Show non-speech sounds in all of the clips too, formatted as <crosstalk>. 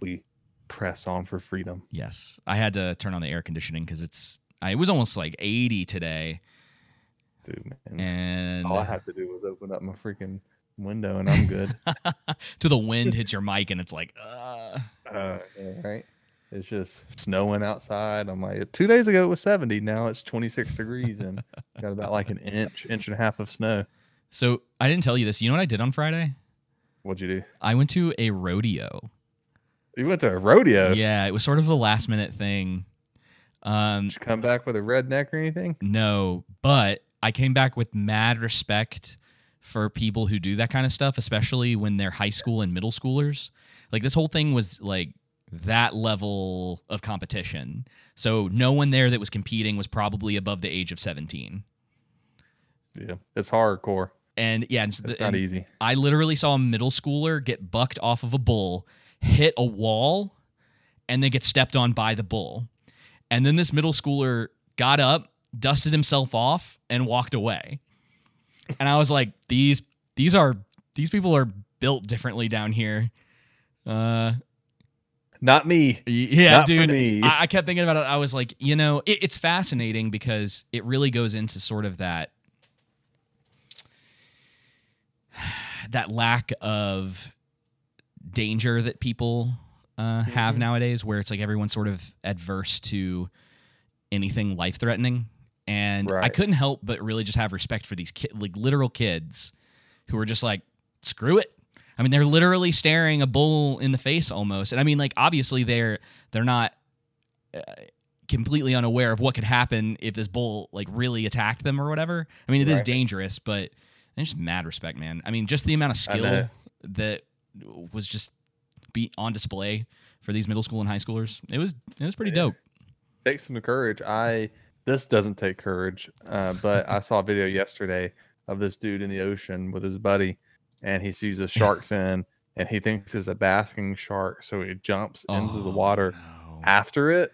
we press on for freedom. Yes, I had to turn on the air conditioning because it's. I, it was almost like 80 today, Dude, man. and All I had to do was open up my freaking window and I'm good. <laughs> to the wind hits your mic and it's like, uh, uh, yeah, right? It's just snowing outside. I'm like, two days ago it was 70. Now it's 26 degrees and got about like an inch, inch and a half of snow. so I didn't tell you this. You know what I did on Friday? What'd you do? I went to a rodeo. You went to a rodeo. Yeah, it was sort of a last minute thing. Um, Did you come back with a redneck or anything? no, but I came back with mad respect for people who do that kind of stuff, especially when they're high school and middle schoolers. Like this whole thing was like that level of competition. So no one there that was competing was probably above the age of 17. Yeah. It's hardcore. And yeah, and, It's and not easy. I literally saw a middle schooler get bucked off of a bull, hit a wall, and then get stepped on by the bull. And then this middle schooler got up, dusted himself off, and walked away. And I was like, these these are these people are built differently down here. Uh Not me. yeah, Not dude. me. I, I kept thinking about it. I was like, you know, it, it's fascinating because it really goes into sort of that <sighs> that lack of danger that people uh, have Mhm. nowadays, where it's like everyone's sort of adverse to anything life threatening. And I couldn't help but really just have respect for these ki- like literal kids who are just like, screw it. I mean, they're literally staring a bull in the face almost. And I mean, like obviously they're they're not uh, completely unaware of what could happen if this bull like really attacked them or whatever. I mean, it is Right. dangerous, but there's just mad respect, man. I mean, just the amount of skill that was just be on display for these middle school and high schoolers. It was it was pretty Yeah. dope. Takes some courage. I this doesn't take courage, uh, but I saw a video yesterday of this dude in the ocean with his buddy, and he sees a <laughs> shark fin, and he thinks it's a basking shark, so he jumps into the Oh, water no. after it,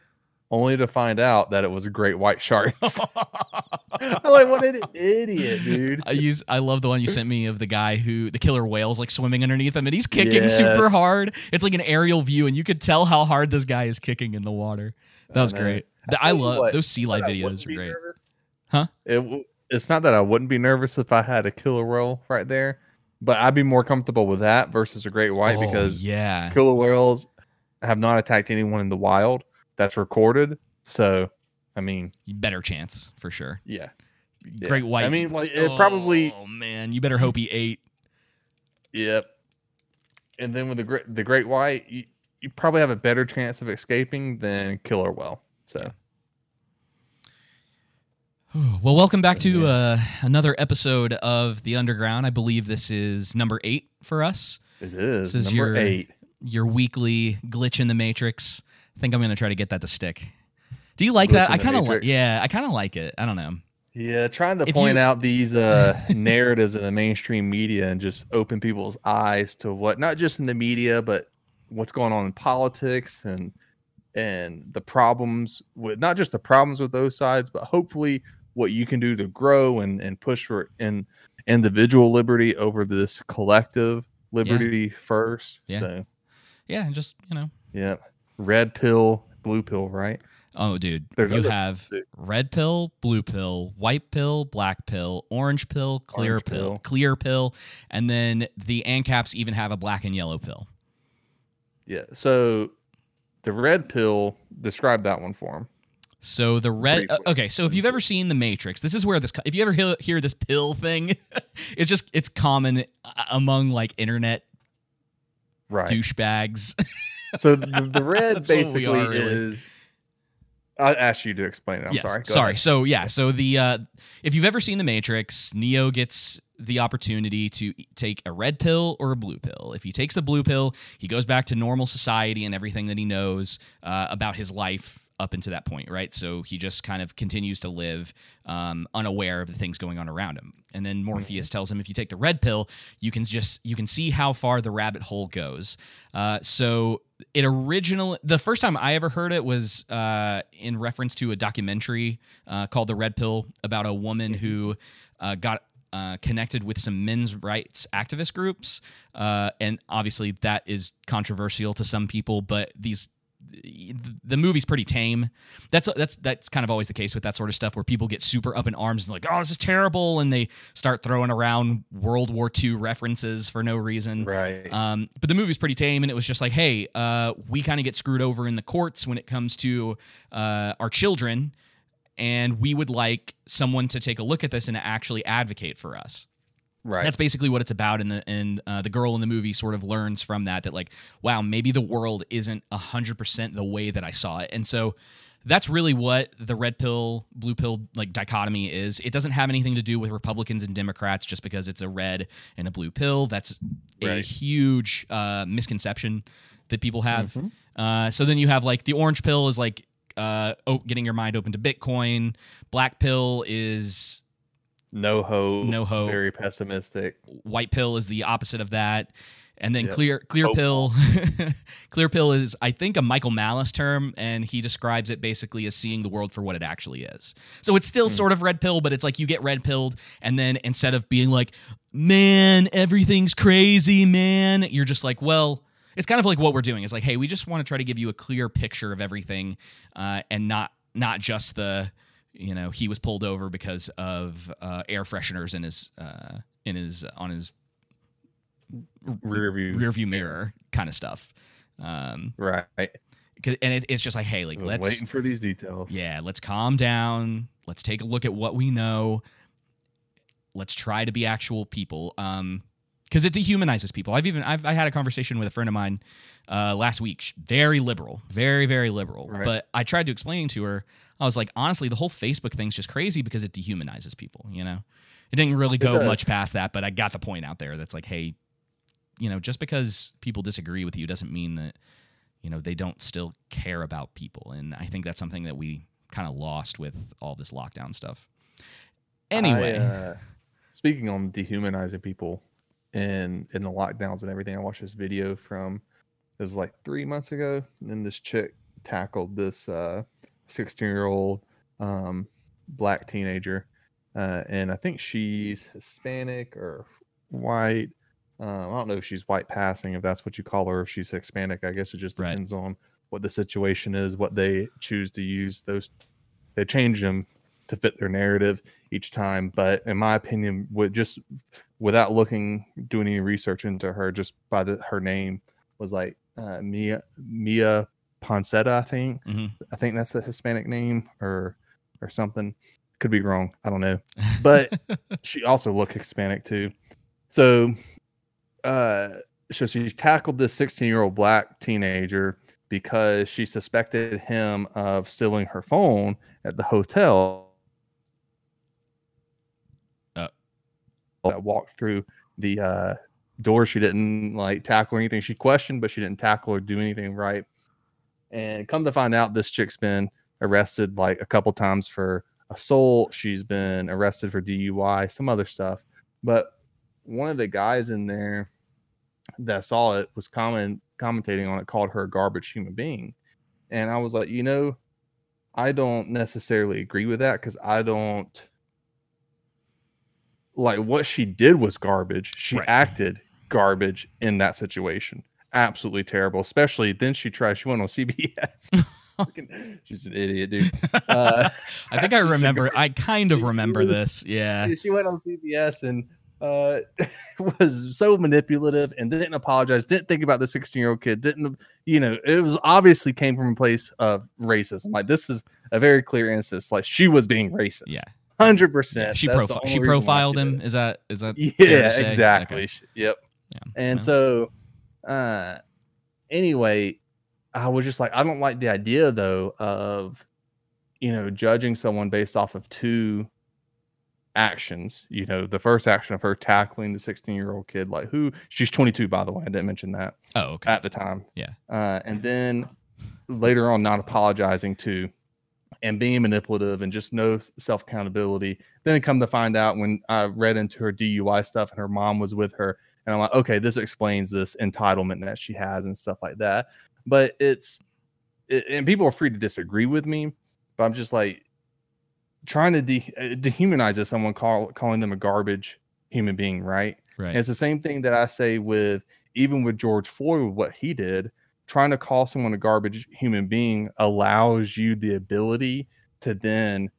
only to find out that it was a great white shark. <laughs> I'm like, what an idiot, dude! I use I love the one you sent me of the guy who the killer whale's like swimming underneath him and he's kicking super hard. It's like an aerial view and you could tell how hard this guy is kicking in the water. That was know. great. I I love what, those sea life But I wouldn't videos are great. nervous. Huh? It, w- it's not that I wouldn't be nervous if I had a killer whale right there, but I'd be more comfortable with that versus a great white Oh, because yeah. killer whales have not attacked anyone in the wild that's recorded. So, I mean, Better chance for sure. yeah. yeah. Great white. I mean, like it probably, Oh man, you better hope he ate. yep. And then with the great, the great white, you, you probably have a better chance of escaping than killer whale. So, <sighs> Well, welcome back to uh, another episode of the Underground. I believe this is number eight for us. it is, This is number your- eight. Your weekly glitch in the matrix. I think I'm going to try to get that to stick. Do you like Glitch that? I kind of like. Yeah, I kind of like it. I don't know. Yeah, trying to If point you- out these uh, <laughs> narratives in the mainstream media and just open people's eyes to what not just in the media, but what's going on in politics and and the problems with not just the problems with those sides, but hopefully what you can do to grow and and push for in individual liberty over this collective liberty first. Yeah. So Yeah, and just you know. yeah, red pill, blue pill, right? Oh, dude, There's you have red pill, blue pill, white pill, black pill, orange pill, clear Orange pill, pill. clear pill, and then the ANCAPs even have a black and yellow pill. Yeah. So the red pill, describe that one for him. So the red. Uh, okay, so if you've ever seen The Matrix, this is where this. If you ever hear, hear this pill thing, <laughs> it's just it's common uh, among like internet Right. douchebags. <laughs> So the, the <laughs> red That's what we basically are, really. is. I asked you to explain it. I'm Yes, sorry. Go sorry. ahead. So yeah, so the uh, if you've ever seen The Matrix, Neo gets the opportunity to take a red pill or a blue pill. If he takes the blue pill, he goes back to normal society and everything that he knows uh, about his life up into that point, right? So he just kind of continues to live um, unaware of the things going on around him. And then Morpheus tells him, if you take the red pill, you can just you can see how far the rabbit hole goes. Uh, so it originally the first time I ever heard it was uh, in reference to a documentary uh, called The Red Pill about a woman who uh, got uh, connected with some men's rights activist groups, uh, and obviously that is controversial to some people. But these the movie's pretty tame. That's that's that's kind of always the case with that sort of stuff where people get super up in arms and like, oh, this is terrible, and they start throwing around World War II references for no reason. Right. Um, but the movie's pretty tame, and it was just like, hey, uh, we kind of get screwed over in the courts when it comes to uh, our children, and we would like someone to take a look at this and actually advocate for us. Right. That's basically what it's about, and the and uh, the girl in the movie sort of learns from that that like, wow, maybe the world isn't hundred percent the way that I saw it, and so that's really what the red pill blue pill like dichotomy is. It doesn't have anything to do with Republicans and Democrats just because it's a red and a blue pill. That's a huge uh, misconception that people have. Mhm. Uh, so then you have like the orange pill is like uh, oh, getting your mind open to Bitcoin. Black pill is No hope. No hope. Very pessimistic. white pill is the opposite of that and then Yep. clear clear Hopeful. pill <laughs> clear pill is i think a michael malice term and he describes it basically as seeing the world for what it actually is so it's still Hmm. sort of red pill but it's like you get red pilled and then instead of being like man everything's crazy man you're just like well it's kind of like what we're doing it's like hey we just want to try to give you a clear picture of everything uh, and not not just the you know he was pulled over because of uh, air fresheners in his uh, in his on his Rear view. rear view mirror kind of stuff. Um, Right. and it, it's just like, hey, like let's waiting for these details. yeah, let's calm down. Let's take a look at what we know. Let's try to be actual people. Um, because it dehumanizes people. I've even I've I had a conversation with a friend of mine uh, last week. Very liberal, very very liberal. Right. But I tried to explain to her. I was like, honestly, the whole Facebook thing's just crazy because it dehumanizes people. You know, it didn't really go much past that. But I got the point out there. That's like, hey, you know, just because people disagree with you doesn't mean that you know they don't still care about people. And I think that's something that we kind of lost with all this lockdown stuff. Anyway, I, uh, speaking on dehumanizing people and in the lockdowns and everything, I watched this video from it was like three months ago, and this chick tackled this uh 16 year old um black teenager, uh, and I think she's Hispanic or white. Um, I don't know if she's white passing, if that's what you call her, if she's Hispanic. I guess it just Right. depends on what the situation is, what they choose to use. Those they change them to fit their narrative each time. But in my opinion, with just without looking, doing any research into her, just by the, her name was like uh, Mia Mia Poncetta, I think. Mhm. I think that's a Hispanic name or or something. Could be wrong. I don't know. But <laughs> she also looked Hispanic too. So, uh, so she tackled this 16 year old black teenager because she suspected him of stealing her phone at the hotel. Uh. That walked through the uh, door. She didn't like tackle anything. She questioned, but she didn't tackle or do anything right. And come to find out, this chick's been arrested like a couple times for assault. She's been arrested for DUI, some other stuff. But one of the guys in there that saw it was comment commentating on it, called her a garbage human being. And I was like, you know, I don't necessarily agree with that because I don't like what she did was garbage. She Right. acted garbage in that situation. Absolutely terrible. Especially then she tried, she went on <laughs> CBS. <laughs> She's an idiot, dude. Uh, <laughs> I think I remember. I kind of remember this. Yeah. she went on CBS and uh, was so manipulative and didn't apologize, didn't think about the 16 year old kid, didn't, you know, it was obviously came from a place of racism. Like, this is a very clear instance. Like, she was being racist. Yeah. 100%. She That's profi- she profiled did him. Is that is that Yeah, exactly. Okay. Yep. Yeah. And so, uh, anyway, I was just like, I don't like the idea though of, you know, judging someone based off of two actions. You know, the first action of her tackling the 16 year old kid, like who she's 22, by the way. I didn't mention that oh, okay. at the time. Yeah. Uh, and then later on, not apologizing to and being manipulative and just no self accountability. Then come to find out when I read into her DUI stuff and her mom was with her, and I'm like, okay, this explains this entitlement that she has and stuff like that. But it's, it, and people are free to disagree with me, but I'm just like trying to de- uh, dehumanize this, someone call, calling them a garbage human being, right? Right. And it's the same thing that I say with even with George Floyd, what he did, trying to call someone a garbage human being allows you the ability to then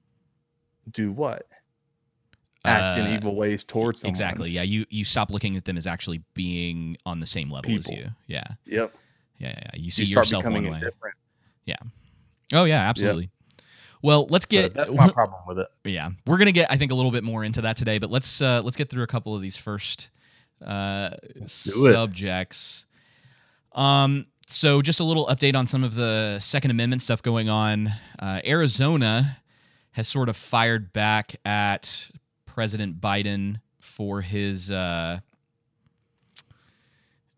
do what? Act in Uh, evil ways towards someone. Exactly. Yeah. You you stop looking at them as actually being on the same level as you. Yeah. Yep. Yeah. Yeah. You see You yourself becoming one way. indifferent. Oh yeah, absolutely. Well, let's So get that's my <laughs> problem with it. yeah we're gonna get i think a little bit more into that today but let's uh let's get through a couple of these first uh do it. subjects um so just a little update on some of the second amendment stuff going on uh arizona has sort of fired back at president biden for his uh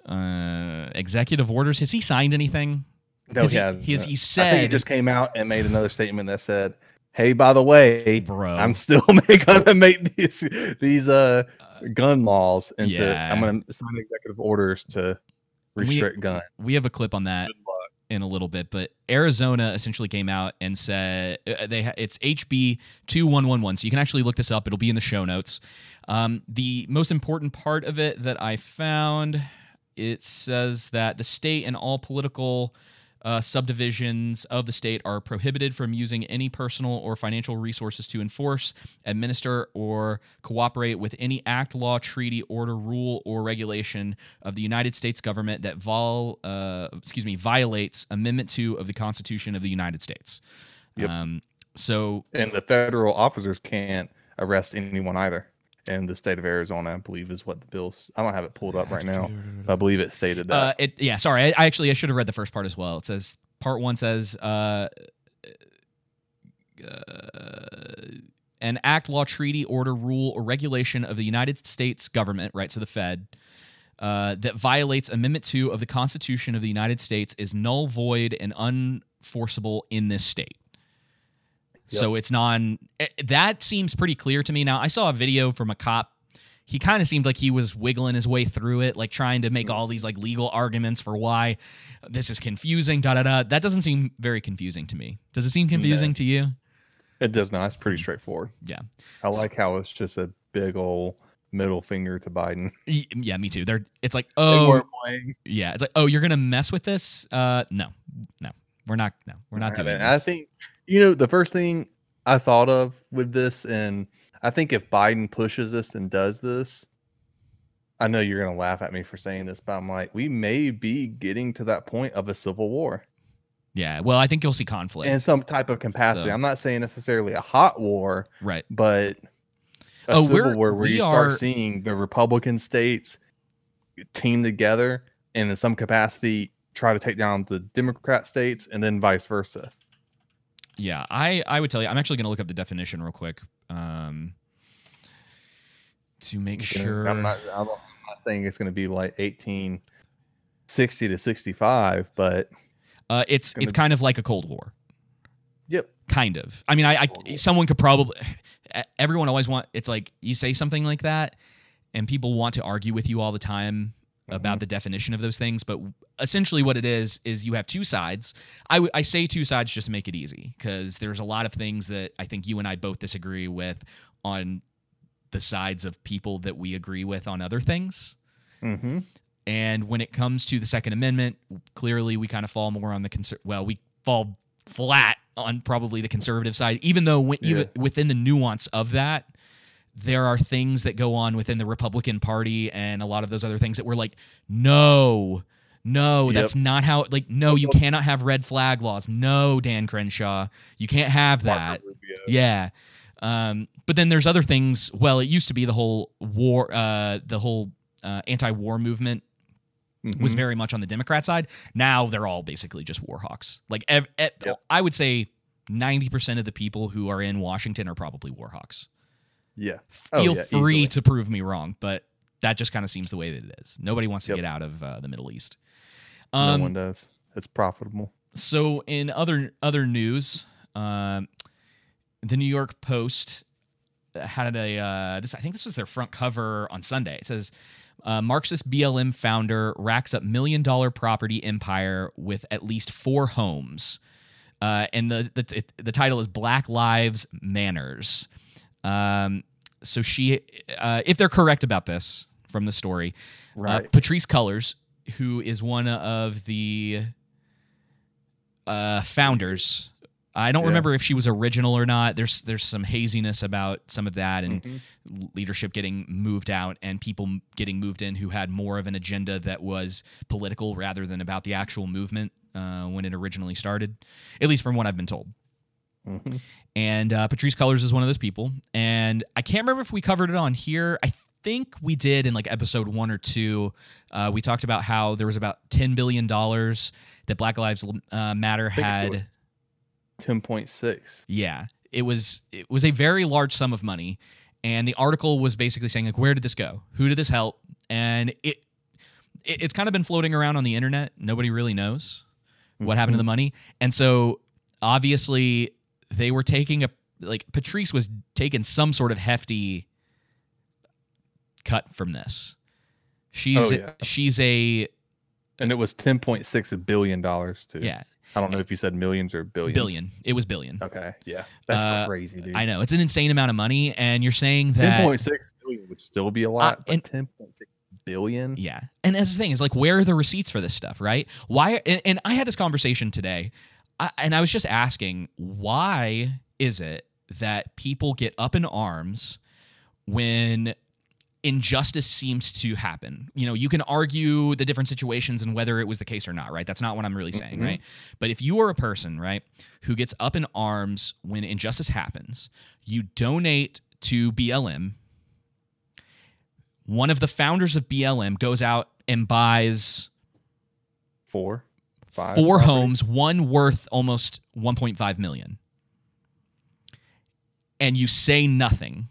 uh executive orders has he signed anything No, he, hasn't. he has- he I think he said- just came out and made another statement that said, "Hey, by the way, bro I'm still <laughs> to make these these uh gun laws into. yeah. I'm going to sign executive orders to We- gun. we have a clip on that in a little bit, but Arizona essentially came out and said uh, they ha- it's HB two one one one. So you can actually look this up. It'll be in the show notes. Um, the most important part of it that I found it says that the state and all political uh, subdivisions of the state are prohibited from using any personal or financial resources to enforce, administer, or cooperate with any act, law, treaty, order, rule, or regulation of the United States government that vol, uh, excuse me, violates Amendment Two of the Constitution of the United States. Yep. Um, so And the federal officers can't arrest anyone either. In the state of Arizona, I believe is what the bill. I don't have it pulled up right now. but I believe it stated that. Uh, it yeah. Sorry, I, I actually I should have read the first part as well. It says part one says uh, uh, an act, law, treaty, order, rule, or regulation of the United States government, right? So the Fed. Uh, that violates Amendment 2 of the Constitution of the United States is null, void, and unenforceable in this state. So it's non. eh, That seems pretty clear to me. Now, I saw a video from a cop. He kind of seemed like he was wiggling his way through it, like trying to make all these like legal arguments for why this is confusing. Da da da. That doesn't seem very confusing to me. Does it seem confusing to you? it does not. It's pretty straightforward. Yeah. I like how it's just a big old middle finger to Biden. <laughs> Yeah, me too. They're. It's like, oh, yeah. It's like, oh, you're gonna mess with this? Uh, no, no, we're not. No, we're not I doing this. I think you know the first thing I thought of with this, and I think if Biden pushes this and does this, I know you're gonna laugh at me for saying this, but I'm like, we may be getting to that point of a civil war Yeah. Well, I think you'll see conflict. in some type of capacity. So- I'm not saying necessarily a hot war, right. but a Oh, civil war where you start are- seeing the Republican states team together and in some capacity try to take down the Democrat states and then vice versa. Yeah, I I would tell you. I'm actually going to look up the definition real quick um, to make know, sure. I'm not, I'm not saying it's going to be like 1860 to 65, but uh, it's gonna it's be- kind of like a Cold War, yep. kind of. I mean, I, I someone could probably. Everyone always want. It's like you say something like that, and people want to argue with you all the time about Mhm. the definition of those things. But essentially, what it is is you have two sides. I, w- I say two sides just to make it easy because there's a lot of things that I think you and I both disagree with on the sides of people that we agree with on other things. Mm-hmm. And when it comes to the Second Amendment, clearly we kind of fall more on the conser- well, we fall flat on probably the conservative side, even though when, even within the nuance of that, there are things that go on within the Republican Party and a lot of those other things that we're like, no, no, Yep. that's not how. Like, no, you cannot have red flag laws. No, Dan Crenshaw, you can't have that. Yeah. Um, but then there's other things. Well, it used to be the whole war, uh, the whole uh, anti-war movement Mm-hmm. was very much on the Democrat side. Now they're all basically just war hawks. Like ev- ev- Yep. I would say 90% of the people who are in Washington are probably war hawks. Yeah. Oh, Feel yeah, free easily. to prove me wrong, but that just kind of seems the way that it is. Nobody wants to Yep. get out of uh, the Middle East. no Um, one does. It's profitable. so in other other news, um, the New York Post had a uh, this. I think this was their front cover on Sunday. It says. Uh, Marxist BLM founder racks up million dollar property empire with at least four homes, uh, and the the, the title is Black Lives Manners. Um, so she, uh, if they're correct about this from the story, uh, Patrisse Cullors, who is one of the uh, founders. I don't Yeah. remember if she was original or not. There's there's some haziness about some of that and Mhm. leadership getting moved out and people getting moved in who had more of an agenda that was political rather than about the actual movement uh, when it originally started, at least from what I've been told. Mhm. And uh, Patrisse Cullors is one of those people. And I can't remember if we covered it on here. I think we did in like episode one or two. Uh, we talked about how there was about $10 billion that Black Lives uh, Matter had. was- 10.6. Yeah, it was it was a very large sum of money, and the article was basically saying like, where did this go? Who did this help? And it, it it's kind of been floating around on the internet. Nobody really knows what happened to the money, and so obviously they were taking a like Patrisse was taking some sort of hefty cut from this. She's Oh, yeah. she's a And it was 10.6 billion dollars too. yeah I don't know if you said millions or billions. billion. It was billion. Okay. Yeah. That's Uh, crazy, dude. I know it's an insane amount of money, and you're saying that 10.6 billion would still be a lot, and- but 10.6 billion. Yeah. And that's the thing is like, where are the receipts for this stuff, right? Why? And, and I had this conversation today, I, and I was just asking, why is it that people get up in arms when injustice seems to happen? You know, you can argue the different situations and whether it was the case or not, right? That's not what I'm really saying, Mhm. right? But if you are a person, right, who gets up in arms when injustice happens, you donate to BLM one of the founders of BLM goes out and buys Four, five. four properties. homes, one worth almost 1.5 million. And you say nothing.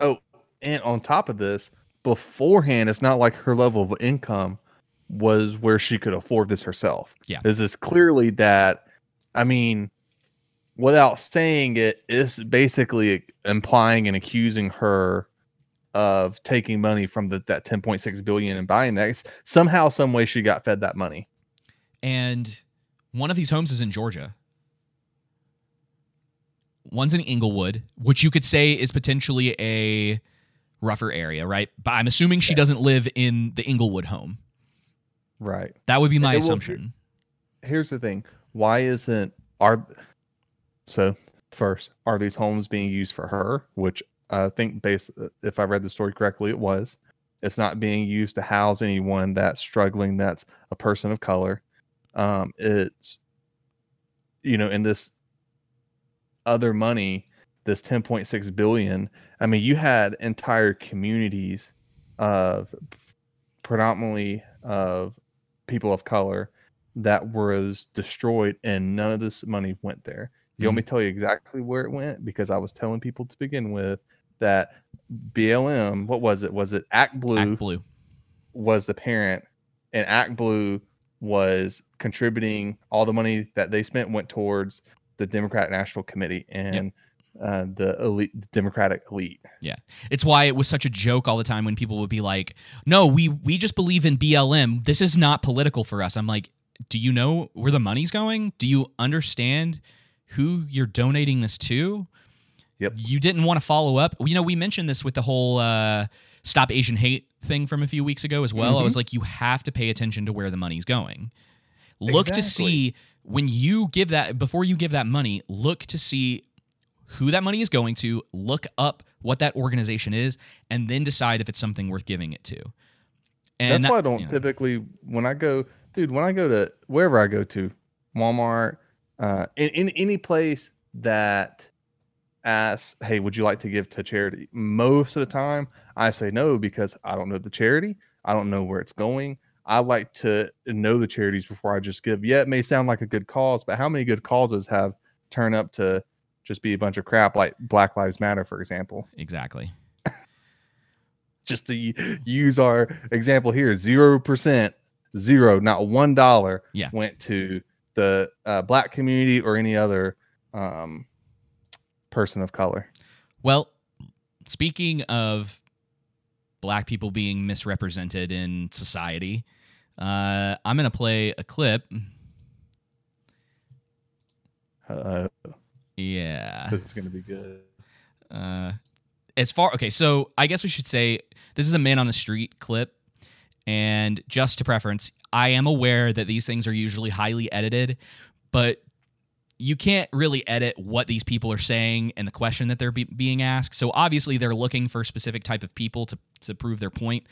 Oh, and on top of this, beforehand, it's not like her level of income was where she could afford this herself. Yeah. This is clearly that, I mean, without saying it, is basically implying and accusing her of taking money from the, that 10.6 billion and buying that. It's- somehow, some way she got fed that money. And one of these homes is in Georgia. One's in Inglewood, which you could say is potentially a rougher area, right? But I'm assuming she Yeah. doesn't live in the Inglewood home. Right. That would be my it will assumption. here's the thing why isn't are so first are these homes being used for her which i think based if i read the story correctly it was it's not being used to house anyone that's struggling that's a person of color um it's you know in this other money this 10.6 billion i mean you had entire communities of predominantly of people of color that was destroyed and none of this money went there. You want me to tell you exactly where it went? Because I was telling people to begin with that BLM, what was it? Was it Act Blue Act Blue. was the parent and Act Blue was contributing all the money that they spent went towards the Democratic National Committee and uh, the elite the Democratic elite. Yeah, it's why it was such a joke all the time when people would be like, "No, we we just believe in BLM. This is not political for us." I'm like, "Do you know where the money's going? Do you understand who you're donating this to?" Yep. You didn't want to follow up. You know, we mentioned this with the whole uh, stop Asian hate thing from a few weeks ago as well. I was like, you have to pay attention to where the money's going. Look to see when you give that before you give that money. Look to see who that money is going to, look up what that organization is, and then decide if it's something worth giving it to. And That's that- why I don't you know, typically when I go, dude. When I go to wherever I go to, Walmart, uh, in, in any place that asks, "Hey, would you like to give to charity?" Most of the time, I say no because I don't know the charity. I don't know where it's going. I like to know the charities before I just give. Yeah, it may sound like a good cause, but how many good causes have turned up to just be a bunch of crap, like Black Lives Matter, for example? exactly. <laughs> just to use our example here, zero percent, zero, not one dollar, Yeah. went to the uh, black community or any other um, person of color. Well, speaking of black people being misrepresented in society, uh, I'm going to play a clip. Uh, Yeah. this is going to be good. Uh, as far okay, so I guess we should say this is a man on the street clip, and just to preference, I am aware that these things are usually highly edited, but you can't really edit what these people are saying and the question that they're be- being asked. So obviously they're looking for a specific type of people to to prove their point.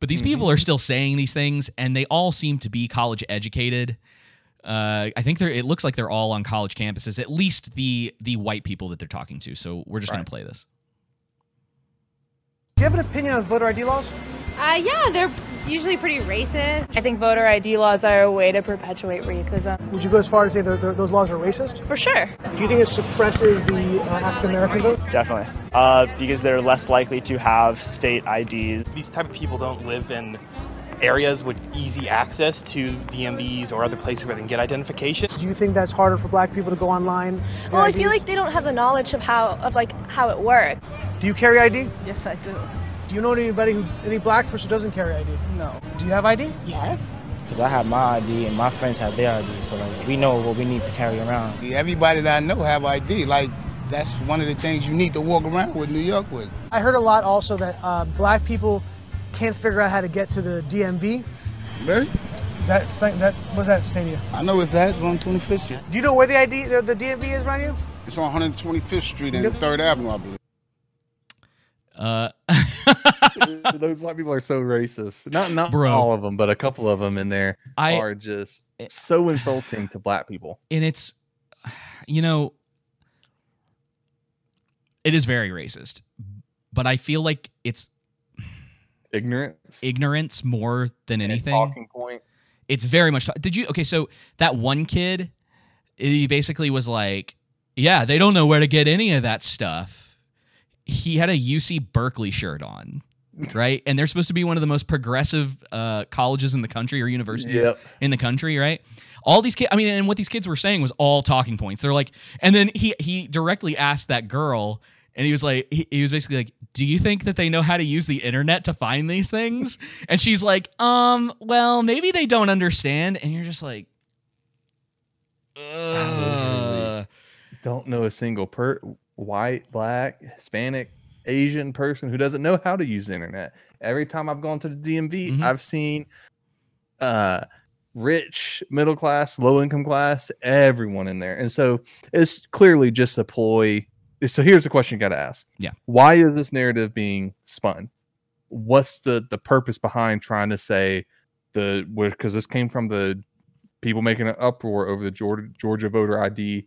But these people are still saying these things, and they all seem to be college educated. Uh, I think they're. It looks like they're all on college campuses. At least the the white people that they're talking to. So we're just going to play this. Do you have an opinion on voter ID laws? Uh, yeah, they're usually pretty racist. I think voter ID laws are a way to perpetuate racism. Would you go as far as say that that those laws are racist? For sure. Do you think it suppresses the uh, African American vote? Definitely. Uh, because they're less likely to have state IDs. these type of people don't live in areas with easy access to DMVs or other places where they can get identification. Do you think that's harder for black people to go online? get Well, I feel like they don't have the knowledge of how of like how it works. Do you carry ID? Yes, I do. Do you know anybody who any black person doesn't carry ID? No. Do you have ID? Yes. Because I have my ID and my friends have their ID, so like we know what we need to carry around. Everybody that I know have ID. Like that's one of the things you need to walk around with New York with. I heard a lot also that uh, black people can't figure out how to get to the DMV. Really? Is that, is that what does that say to you? I know it's that. It's on 25th Street. Do you know where the ID the, the DMV is around you? It's on 125th Street and 3rd Avenue, I believe. Uh, <laughs> Those white people are so racist. Not not Bro. all of them, but a couple of them in there I- are just so insulting to black people. and it's, you know, it is very racist, but I feel like it's Ignorance, ignorance more than and anything. talking points. it's very much did you okay so that one kid he basically was like yeah they don't know where to get any of that stuff he had a uc berkeley shirt on right? And they're supposed to be one of the most progressive uh, colleges in the country or universities Yep. in the country right? All these kids i mean and what these kids were saying was all talking points. They're like and then he he directly asked that girl and he was like he, he was basically like do you think that they know how to use the internet to find these things? And she's like um well maybe they don't understand. And you're just like Ugh. Don't know a single per white, black, Hispanic, Asian person who doesn't know how to use the internet. Every time I've gone to the DMV, Mhm. I've seen uh rich, middle class, low income class, everyone in there. And so it's clearly just a ploy. So here's the question you got to ask. Yeah. Why is this narrative being spun? What's the the purpose behind trying to say the because this came from the people making an uproar over the Georgia, Georgia voter ID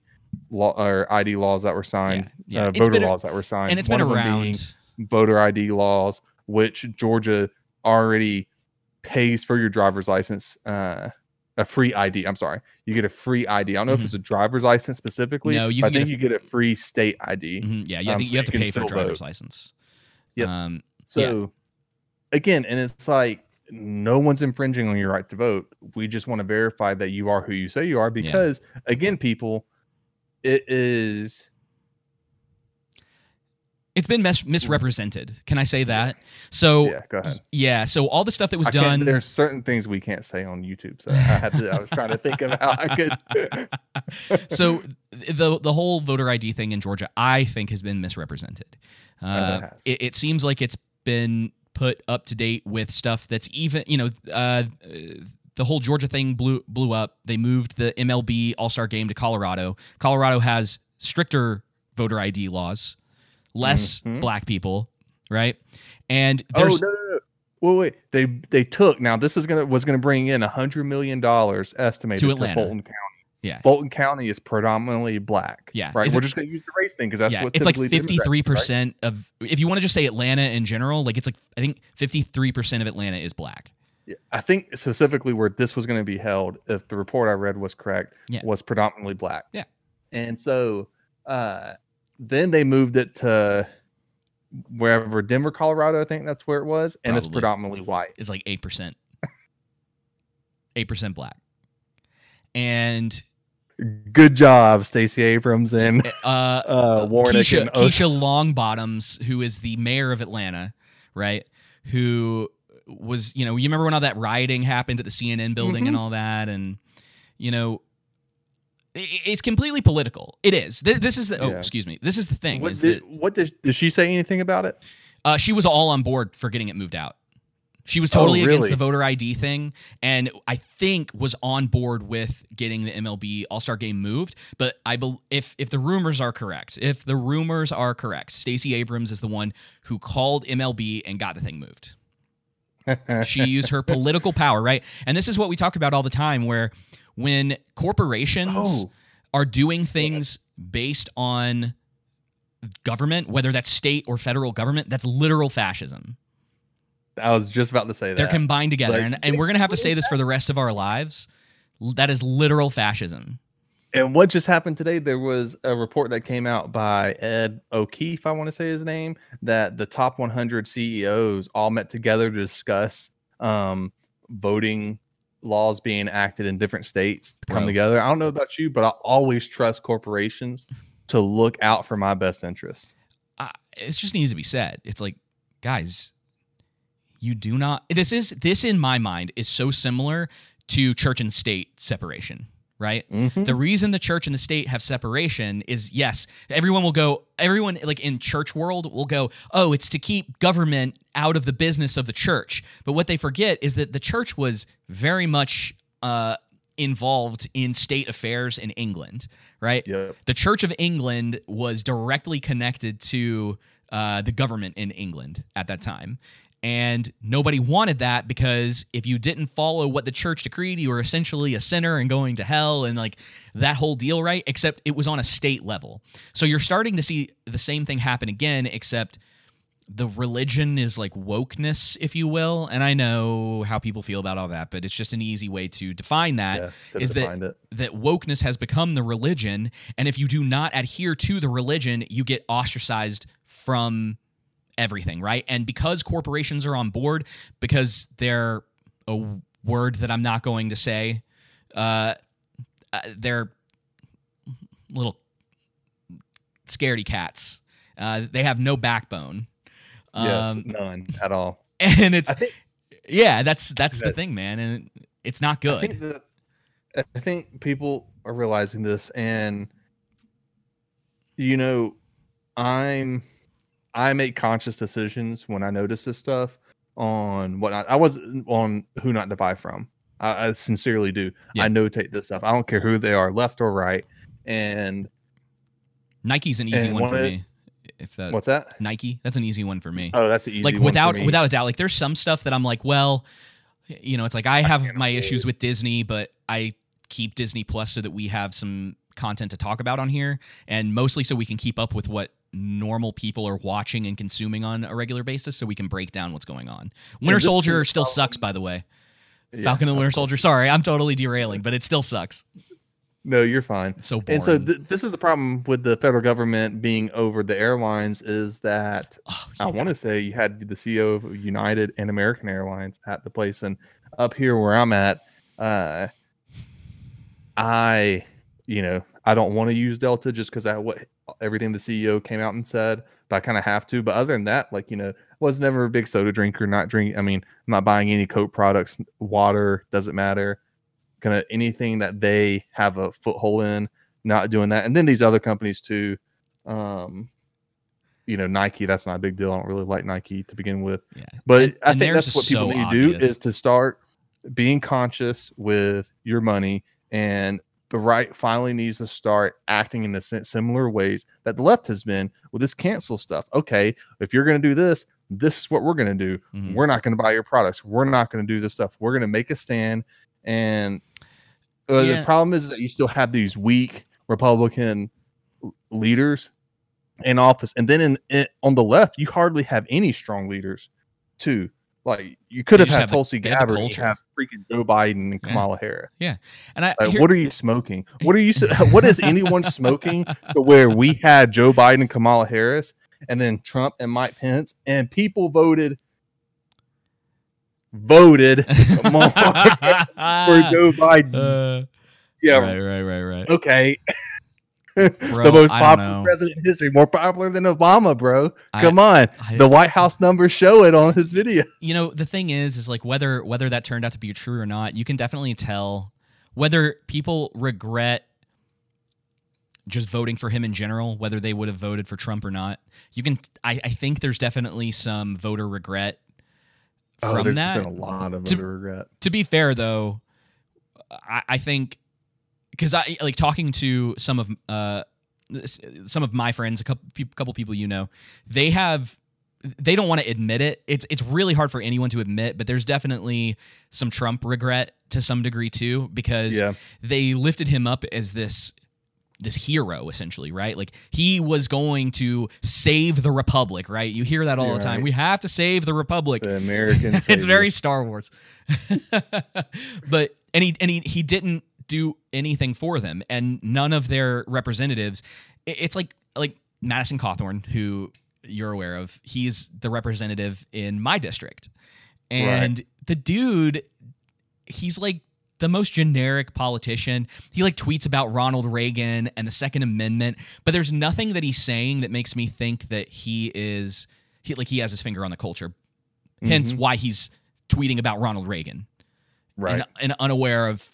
law or ID laws that were signed, Yeah, yeah. uh, voter been a- laws that were signed, and it's One been of them being around voter ID laws, which Georgia already pays for your driver's license. Uh, a free ID. I'm sorry, you get a free ID. I don't know if Mhm. it's a driver's license specifically. No, you I think a- you get a free state ID. Mhm, yeah you, um, think so you have you to pay for a driver's vote. license Yep. um So again, and it's like no one's infringing on your right to vote. We just want to verify that you are who you say you are because again, people, it is it's been mis- misrepresented can i say that so yeah, go ahead. yeah so all the stuff that was I done There's certain things we can't say on YouTube, so I had to. I was trying to think of how I could. <laughs> so the the whole voter ID thing in Georgia, I think, has been misrepresented. Uh, has. it, it seems like it's been put up to date with stuff that's even, you know, uh, the whole Georgia thing blew blew up. They moved the MLB All Star Game to Colorado. Colorado has stricter voter ID laws, less Mhm. black people, right? And oh no, no, no! Wait, wait. They they took now. This is gonna was gonna bring in a hundred million dollars estimated To to, Fulton County. Yeah. Fulton County is predominantly black. Yeah. right. Is We're it- just gonna use the race thing because that's yeah, what it's like fifty three percent of. If you want to just say Atlanta in general, like it's like I think fifty three percent of Atlanta is black. I think specifically where this was going to be held, if the report I read was correct, Yeah. was predominantly black. Yeah. And so uh, then they moved it to wherever Denver, Colorado, I think that's where it was, and it's predominantly white. It's like eight percent, <laughs> eight percent black, and Good job, Stacey Abrams and <laughs> uh, uh, Warren Keisha, and Keisha Longbottoms, who is the mayor of Atlanta, right? Who was, you know, you remember when all that rioting happened at the CNN building and Mhm. all that, and you know, It's completely political. It is. This is the. Oh, Yeah. excuse me. This is the thing. What did, what did did she say anything about it? uh, she was all on board for getting it moved out. She was totally Oh, against the voter ID thing, and I think was on board with getting the MLB All Star Game moved. But I, bel if if the rumors are correct, if the rumors are correct, Stacey Abrams is the one who called MLB and got the thing moved. She used her political power, right? And this is what we talk about all the time where when corporations Oh. are doing things based on government, whether that's state or federal government, that's literal fascism. I was just about to say that. They're combined together. Like, and, and we're going to have to say this for the rest of our lives. That is literal fascism. And what just happened today? There was a report that came out by Ed O'Keefe, I want to say his name, that the top 100 CEOs all met together to discuss um, voting laws being acted in different states to come Bro. together. I don't know about you, but I always trust corporations to look out for my best interests. uh, it just needs to be said. It's like, guys, you do not. This is this in my mind is so similar to church and state separation, right? Mhm. The reason the church and the state have separation is yes, everyone will go. Everyone like in church world will go, oh, it's to keep government out of the business of the church. But what they forget is that the church was very much uh, involved in state affairs in England, right? Yep. the Church of England was directly connected to uh, the government in England at that time. And nobody wanted that because if you didn't follow what the church decreed, you were essentially a sinner and going to hell and like that whole deal, right? Except it was on a state level. So you're starting to see the same thing happen again, except the religion is like wokeness, if you will. And I know how people feel about all that, but it's just an easy way to define that Yeah, is that it. that wokeness has become the religion and if you do not adhere to the religion you get ostracized from everything right? And because corporations are on board because they're a word that i'm not going to say uh, uh they're little scaredy cats. Uh they have no backbone. Yes, um, none at all. <laughs> and it's think yeah that's that's the thing man and it's not good I think that I think people are realizing this, and you know, I'm I make conscious decisions when I notice this stuff on what I, I was on who not to buy from. I, I sincerely do. Yeah. I notate this stuff. I don't care who they are, left or right. And nike's an easy one for of- me if that what's that? Nike. That's an easy one for me. Oh, that's the easy like without without a doubt. Like there's some stuff that I'm like, well, you know, it's like I have can't my issues with Disney, but I keep Disney Plus so that we have some content to talk about on here, and mostly so we can keep up with what normal people are watching and consuming on a regular basis, so we can break down what's going on. Winter this Soldier still the sucks, by the way. Yeah, Falcon and the Winter. Soldier. Sorry, I'm totally derailing, but it still sucks. No, you're fine. It's so boring. And so th- this is the problem with the federal government being over the airlines is that Oh, I want to say you had the CEO of United and American Airlines at the place, and up here where I'm at, uh, I, you know, I don't want to use Delta just because I what everything the CEO came out and said, but I kind of have to. But other than that, like you know, was never a big soda drinker. Not drink. I mean, I'm not buying any Coke products. Water doesn't matter. Kind of anything that they have a foothold in, not doing that. And then these other companies too. Um, you know, Nike. That's not a big deal. I don't really like Nike to begin with. Yeah. But And- I and think that's what people so need to do is to start being conscious with your money and the right finally needs to start acting in the similar ways that the left has been with this cancel stuff. Okay, if you're going to do this, this is what we're going to do. Mhm. We're not going to buy your products. We're not going to do this stuff. We're going to make a stand. And uh, Yeah. the problem is that you still have these weak Republican leaders in office, and then in, in on the left, you hardly have any strong leaders. Too like you could have had have Tulsi they have the Gabbard, have freaking Joe Biden and Yeah. Kamala Harris. Yeah. And I Like, here- what are you smoking? What are you? <laughs> What is anyone smoking to where we had Joe Biden and Kamala Harris, and then Trump and Mike Pence, and people voted voted <laughs> for Joe Biden. Uh, yeah, right, right, right, right. okay. <laughs> Bro, the most popular president in history, more popular than Obama, bro. I- Come on, I- the White House numbers show it on his video. <laughs> you know the thing is is like whether whether that turned out to be true or not you can definitely tell whether people regret just voting for him in general, whether they would have voted for Trump or not. You can, I, I think there's definitely some voter regret Oh, from there's that. been a lot of To- voter regret. to be fair though i, I think because i like talking to some of uh some of my friends a couple couple people you know they have they don't want to admit it it's it's really hard for anyone to admit but there's definitely some trump regret to some degree too because Yeah. they lifted him up as this this hero essentially right like he was going to save the republic right you hear that all Yeah, the time right. we have to save the republic The American. <laughs> it's very Star Wars. <laughs> but and he and he he didn't do anything for them, and none of their representatives. It's like like Madison Cawthorn, who you're aware of. He's the representative in my district, and the dude, he's like the most generic politician. He like tweets about Ronald Reagan and the Second Amendment, but there's nothing that he's saying that makes me think that he is he like he has his finger on the culture. Hence Mhm. why he's tweeting about Ronald Reagan right. and, and unaware of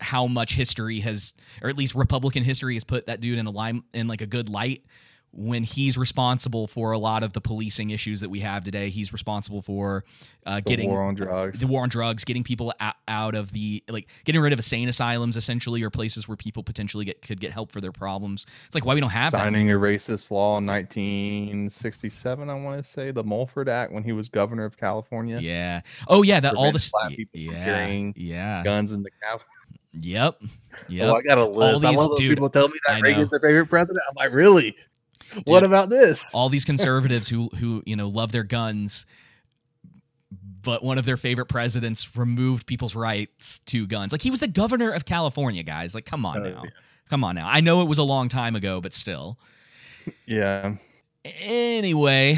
how much history has or at least republican history has put that dude in a lime in like a good light when he's responsible for a lot of the policing issues that we have today he's responsible for uh, getting war on drugs. the war on drugs, getting people out, out of the like getting rid of insane asylums essentially, or places where people potentially get could get help for their problems. It's like why we don't have that. signing a racist law in 1967. I want to say the Mulford Act when he was governor of California. Yeah. Oh yeah. That all the this. black people from Yeah. carrying Yeah. Guns in the Capitol. <laughs> Yep. Yep. Oh, I got a list. I these- love when dude, people tell me I that know. Reagan's their favorite president. I'm like, really? what about this? all these <laughs> conservatives who who you know love their guns but one of their favorite presidents removed people's rights to guns like he was the governor of california guys like come on Oh, now yeah. come on now i know it was a long time ago but still Yeah. anyway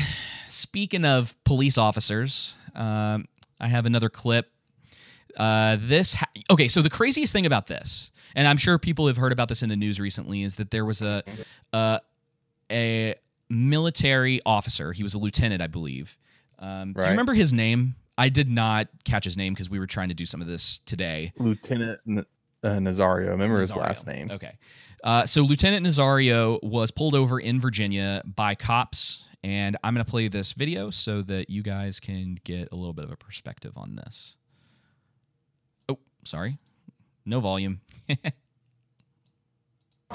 speaking of police officers um, i have another clip uh, this ha- okay so the craziest thing about this and i'm sure people have heard about this in the news recently is that there was a uh, a military officer he was a lieutenant i believe um, do you remember his name i did not catch his name because we were trying to do some of this today Lieutenant N- uh, Nazario. Remember his last name. Okay. Uh, so Lieutenant Nazario was pulled over in Virginia by cops, and I'm going to play this video so that you guys can get a little bit of a perspective on this. Sorry. No volume. <laughs>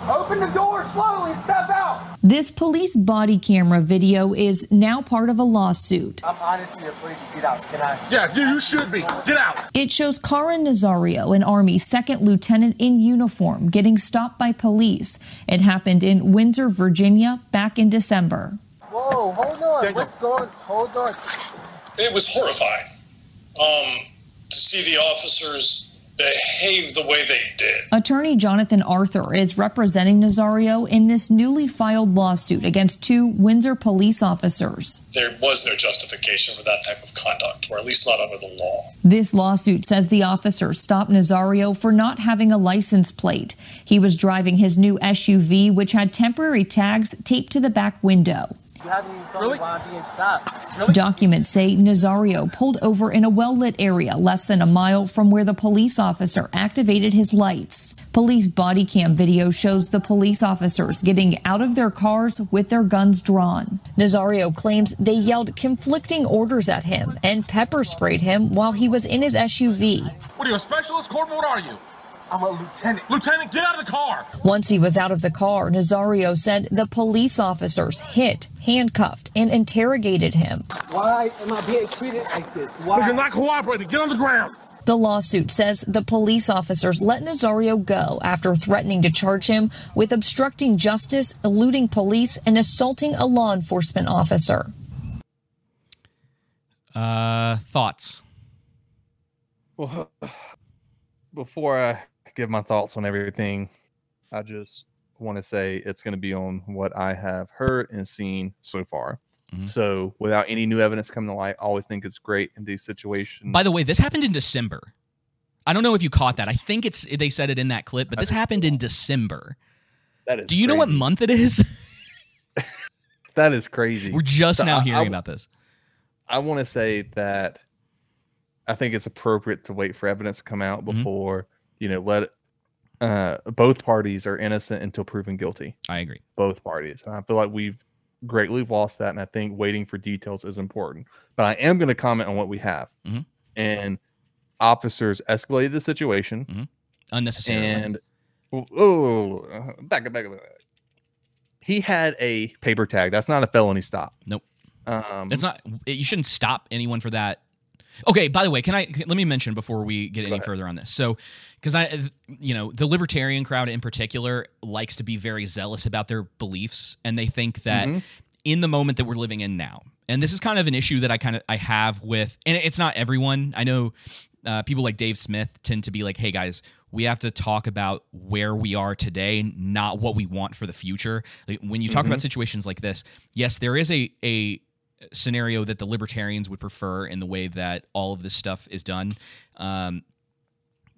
Open the door slowly and step out. This police body camera video is now part of a lawsuit. I'm honestly afraid to get out. Can I? Yeah, you, you should be. Get out. It shows Caron Nazario, an Army second lieutenant in uniform, getting stopped by police. It happened in Windsor, Virginia, back in December. Whoa, hold on. What's going? Hold on. It was horrifying um, to see the officers behave the way they did. Attorney Jonathan Arthur is representing Nazario in this newly filed lawsuit against two Windsor police officers. There was no justification for that type of conduct, or at least not under the law. This lawsuit says the officers stopped Nazario for not having a license plate. He was driving his new SUV, which had temporary tags taped to the back window. You haven't even told me why I'm being stopped. Documents say Nazario pulled over in a well lit area less than a mile from where the police officer activated his lights. Police body cam video shows the police officers getting out of their cars with their guns drawn. Nazario claims they yelled conflicting orders at him and pepper sprayed him while he was in his SUV. What are you, a specialist, Corporal? What are you? I'm a lieutenant. Lieutenant, get out of the car. Once he was out of the car, Nazario said the police officers hit, handcuffed, and interrogated him. Why am I being treated like this? Why? Because you're not cooperating. Get on the ground. The lawsuit says the police officers let Nazario go after threatening to charge him with obstructing justice, eluding police, and assaulting a law enforcement officer. Uh, thoughts? Well, <sighs> before I give my thoughts on everything, I just want to say it's going to be on what I have heard and seen so far. Mhm. So, without any new evidence coming to light, I always think it's great in these situations. By the way, this happened in December. I don't know if you caught that. I think it's they said it in that clip, but this happened in December. that is Do you know what month it is? <laughs> that is crazy. We're just So now I- hearing I- about this. I want to say that I think it's appropriate to wait for evidence to come out Mhm. before you know let uh, both parties are innocent until proven guilty. I agree. Both parties. And I feel like we've greatly lost that. And I think waiting for details is important. But I am going to comment on what we have. Mhm. And officers escalated the situation. Mm-hmm. Unnecessarily. And oh, oh, back up, back up. back up. He had a paper tag. That's not a felony stop. Nope. Um, It's not. You shouldn't stop anyone for that. Okay. By the way, can I let me mention before we get any ahead. further on this? So, because I, you know, the libertarian crowd in particular likes to be very zealous about their beliefs, and they think that Mhm. in the moment that we're living in now, and this is kind of an issue that I kind of I have with, and it's not everyone. I know uh, people like Dave Smith tend to be like, "Hey guys, we have to talk about where we are today, not what we want for the future." Like when you talk about Mhm. situations like this, yes, there is a a scenario that the libertarians would prefer in the way that all of this stuff is done. Um,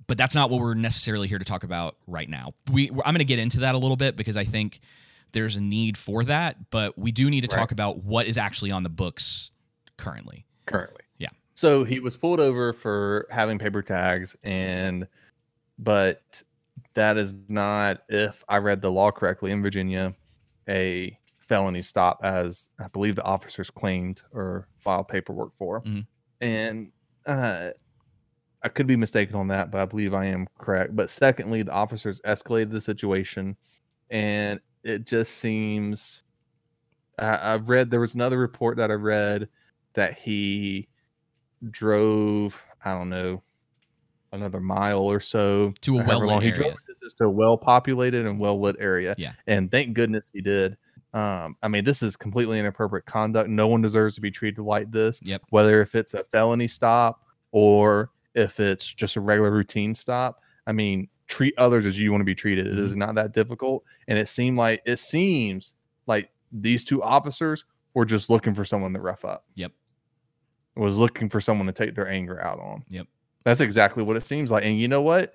but that's not what we're necessarily here to talk about right now. We I'm going to get into that a little bit because I think there's a need for that, but we do need to Right. talk about what is actually on the books currently. currently. Yeah. So he was pulled over for having paper tags, and but that is not, if I read the law correctly in Virginia, a felony stop, as I believe the officers claimed or filed paperwork for. Mhm. And uh, I could be mistaken on that, but I believe I am correct. But secondly, the officers escalated the situation, and it just seems. I I've read there was another report that I read that he drove, I don't know, another mile or so To a well-lit long. He drove a to a well populated and well lit area. Yeah. And thank goodness he did. Um, I mean, this is completely inappropriate conduct. No one deserves to be treated like this. Yep. Whether if it's a felony stop or if it's just a regular routine stop. I mean, treat others as you want to be treated. It Mm-hmm. is not that difficult. And it seemed like it seems like these two officers were just looking for someone to rough up. Yep. Was looking for someone to take their anger out on. Yep. That's exactly what it seems like. And you know what?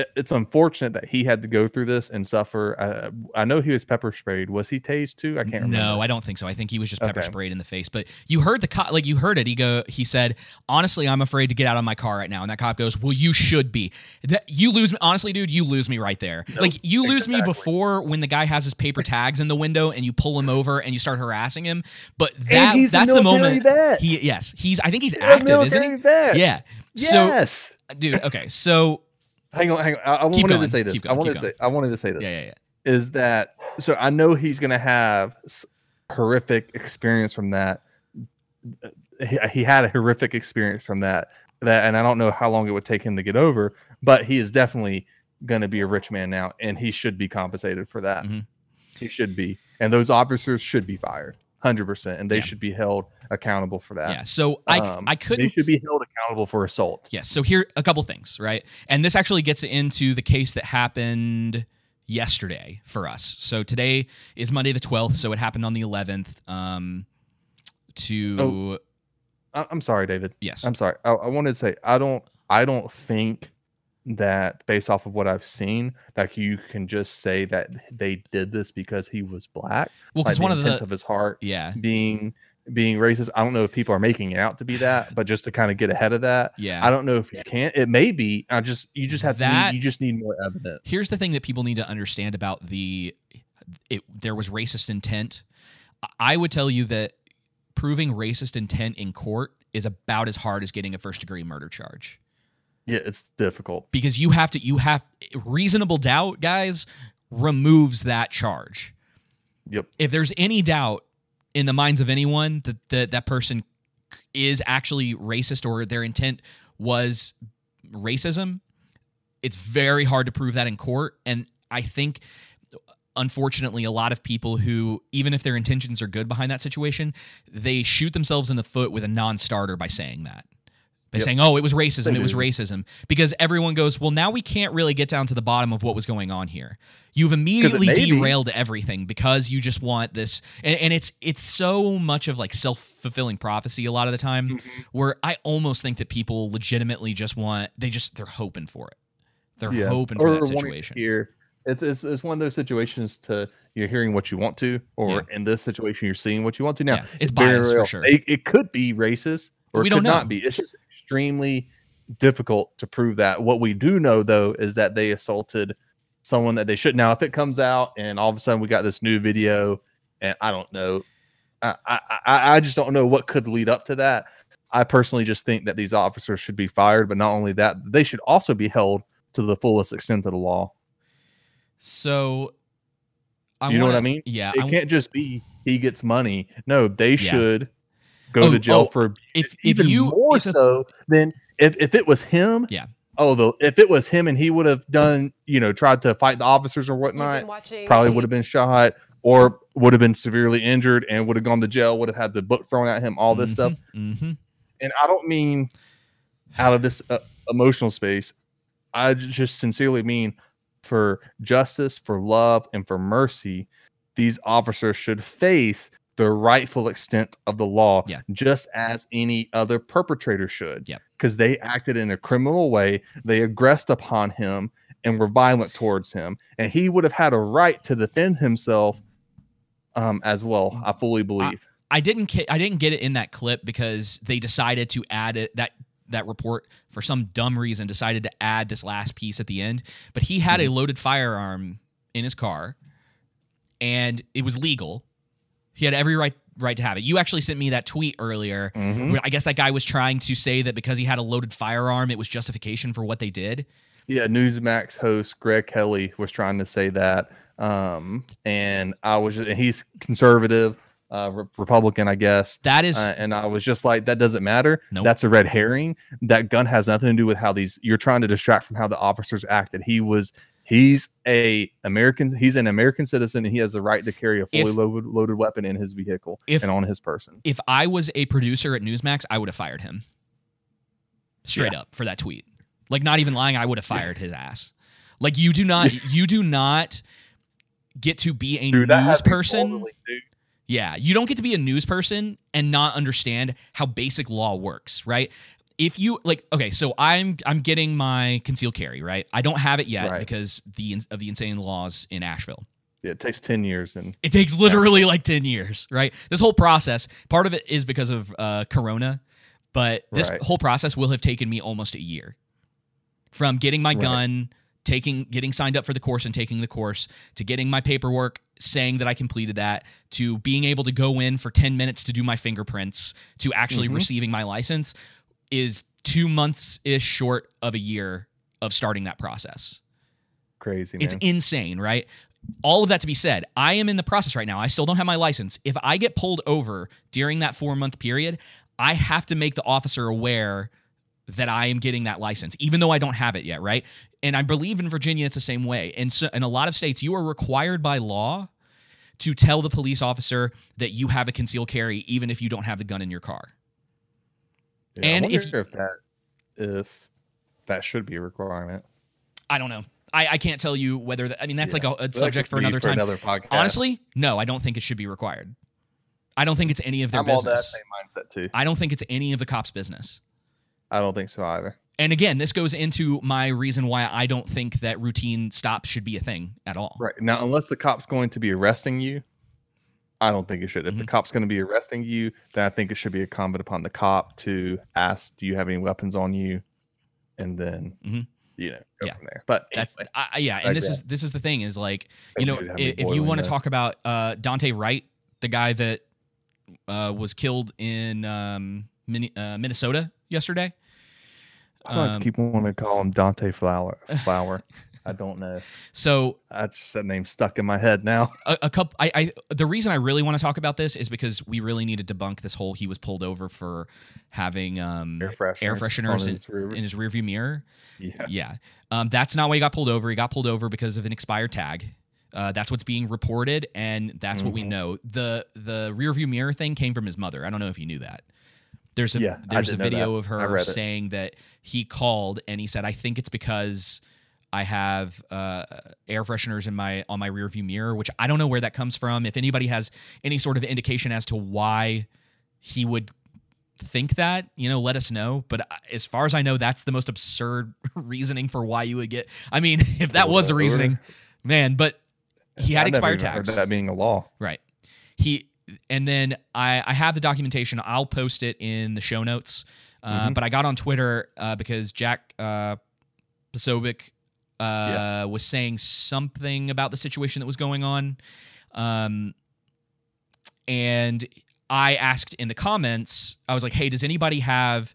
It- It's unfortunate that he had to go through this and suffer. Uh, I know he was pepper sprayed. Was he tased too? I can't remember. No, I don't think so. I think he was just pepper Okay. sprayed in the face. But you heard the cop, like you heard it. He go, he said, "Honestly, I'm afraid to get out of my car right now." And that cop goes, "Well, you should be. That you lose me. Honestly, dude, you lose me right there. like you lose me before when the guy has his paper tags in the window and you pull him over and you start harassing him. But that that's the moment. vet. He yes, he's. I think he's He's active, isn't he? vet. Yeah. So, Yes. dude. Okay. So hang on, hang on. I, I wanted going, to say this. keep I wanted to say. I wanted to say this. yeah, yeah, yeah. is that so I know he's going to have horrific experience from that. He, he had a horrific experience from that. That and I don't know how long it would take him to get over, but he is definitely going to be a rich man now, and he should be compensated for that. Mhm. He should be, and those officers should be fired, hundred percent, and they Yeah. should be held accountable for that. Yeah. So I Um, I couldn't They should be held accountable for assault. Yes. So here a couple things, right? And this actually gets into the case that happened yesterday for us. So today is Monday the 12th, so it happened on the 11th um to Oh. I'm sorry, David. Yes. I'm sorry. I, I wanted to say I don't. I don't think that based off of what I've seen, that you can just say that they did this because he was black. Well, 'cause like one of the- of his heart, yeah. being being racist. I don't know if people are making it out to be that, but just to kind of get ahead of that, Yeah. I don't know if you can. It may be. I just you just have to. That- Need, you just need more evidence. Here's the thing that people need to understand about the it there was racist intent. I would tell you that proving racist intent in court is about as hard as getting a first degree murder charge. Yeah, it's difficult. because you have to you have reasonable doubt guys removes that charge Yep. if there's any doubt in the minds of anyone that that, that person is actually racist or their intent was racism it's very hard to prove that in court and i think unfortunately a lot of people who even if their intentions are good behind that situation they shoot themselves in the foot with a non-starter by saying that by Yep. saying oh it was racism it was racism because everyone goes well now we can't really get down to the bottom of what was going on here you've immediately may be. derailed everything because you just want this and, and it's it's so much of like self-fulfilling prophecy a lot of the time Mm-hmm. where i almost think that people legitimately just want they just they're hoping for it they're hoping for that situation hear- It's, it's it's one of those situations to you're hearing what you want to, or in this situation you're seeing what you want to. Now Yeah, it's biased for sure. It, it could be racist, or we it don't could know. not be. It's just extremely difficult to prove that. What we do know though is that they assaulted someone that they should. Now, if it comes out and all of a sudden we got this new video, and I don't know, I I, I just don't know what could lead up to that. I personally just think that these officers should be fired, but not only that, they should also be held to the fullest extent of the law. So, I you know what I mean? Yeah, it I- can't just be he gets money. No, they Yeah. should go Oh, to jail oh, for if if even you more if a- so than if if it was him. Yeah. Oh, the if it was him and he would have done, you know, tried to fight the officers or whatnot, watching probably would have been shot or would have been severely injured and would have gone to jail. Would have had the book thrown at him. All this stuff. Mhm. And I don't mean out of this uh, emotional space. I just sincerely mean for justice, for love, and for mercy, these officers should face the rightful extent of the law, Yeah. just as any other perpetrator should. Because they acted in a criminal way, they aggressed upon him and were violent towards him, and he would have had a right to defend himself um, as well. I fully believe. I didn't ca- I didn't get it in that clip because they decided to add it that that report for some dumb reason decided to add this last piece at the end. But he had a Mm-hmm. loaded firearm in his car, and it was legal. He had every right right to have it. You actually sent me that tweet earlier. Mhm. Where I guess that guy was trying to say that because he had a loaded firearm, it was justification for what they did. Yeah, Newsmax host Greg Kelly was trying to say that, um, and I was, and he's conservative, uh, re- Republican, I guess. That is- uh, and I was just like, that doesn't matter. Nope. That's a red herring. That gun has nothing to do with how these. You're trying to distract from how the officers acted. He was, he's a American. He's an American citizen, and he has the right to carry a fully If- loaded, loaded weapon in his vehicle If- and on his person. If I was a producer at Newsmax, I would have fired him. Straight Yeah. up for that tweet. Like not even lying, I would have fired his ass. Like you do not <laughs> you do not get to be a Dude, news person. totally. Yeah, you don't get to be a news person and not understand how basic law works, right? If you like, okay, so I'm I'm getting my concealed carry, right? I don't have it yet Right. because the of the insane laws in Asheville. Yeah, it takes ten years, and It takes literally like 10 years, right? This whole process, part of it is because of uh, Corona, but this Right. whole process will have taken me almost a year from getting my Right. gun, taking, getting signed up for the course and taking the course, to getting my paperwork saying that I completed that, to being able to go in for 10 minutes to do my fingerprints, to actually Mhm. receiving my license is two months ish short of a year of starting that process. crazy. Man. It's insane, right? All of that to be said, I am in the process right now. I still don't have my license. If I get pulled over during that four month period, I have to make the officer aware that I am getting that license, even though I don't have it yet, right? And I believe in Virginia, it's the same way. And so in a lot of states, you are required by law to tell the police officer that you have a concealed carry, even if you don't have the gun in your car. Yeah, I and wonder if- if that if that should be a requirement. I don't know. I, I can't tell you whether that, I mean, that's Yeah. like a, a subject for another for time. another podcast. Honestly, no, I don't think it should be required. I don't think it's any of their I'm all that business. same mindset too. I don't think it's any of the cops' business. I don't think so either. And again, this goes into my reason why I don't think that routine stops should be a thing at all. Right now, unless the cop's going to be arresting you, I don't think it should. If Mm-hmm. the cop's going to be arresting you, then I think it should be incumbent upon the cop to ask, "Do you have any weapons on you?" And then Mhm. you know go Yeah. from there. But That's anyway, I, yeah, and this is this is the thing is like you know Dude, have i- me if you want to talk about uh, Daunte Wright, the guy that uh, was killed in um, Min- uh, Minnesota yesterday. I Um, keep wanting to call him Dante Flower. Flower. <laughs> I don't know. So I just that name stuck in my head now. a, a couple I, I the reason i really want to talk about this is because we really need to debunk this whole he was pulled over for having um Air fresheners air fresheners in, his rear- in his rearview mirror. Yeah. yeah. Um that's not why he got pulled over. He got pulled over because of an expired tag. Uh, that's what's being reported and that's what we Mhm. know. The the rearview mirror thing came from his mother. I don't know if you knew that. There's a Yeah, there's a video of her saying that he called and he said i think it's because I have uh, air fresheners in my on my rear view mirror, which I don't know where that comes from. If anybody has any sort of indication as to why he would think that, you know, let us know. But uh, as far as I know, that's the most absurd <laughs> reasoning for why you would get. I mean, <laughs> if that was the reasoning, man. But he had I expired tags. That being a law. Right. He and then I I have the documentation. I'll post it in the show notes. Uh, Mhm. But I got on Twitter uh, because Jack uh, Posobiec uh, was saying something about the situation that was going on. Um, and I asked in the comments, I was like, hey, does anybody have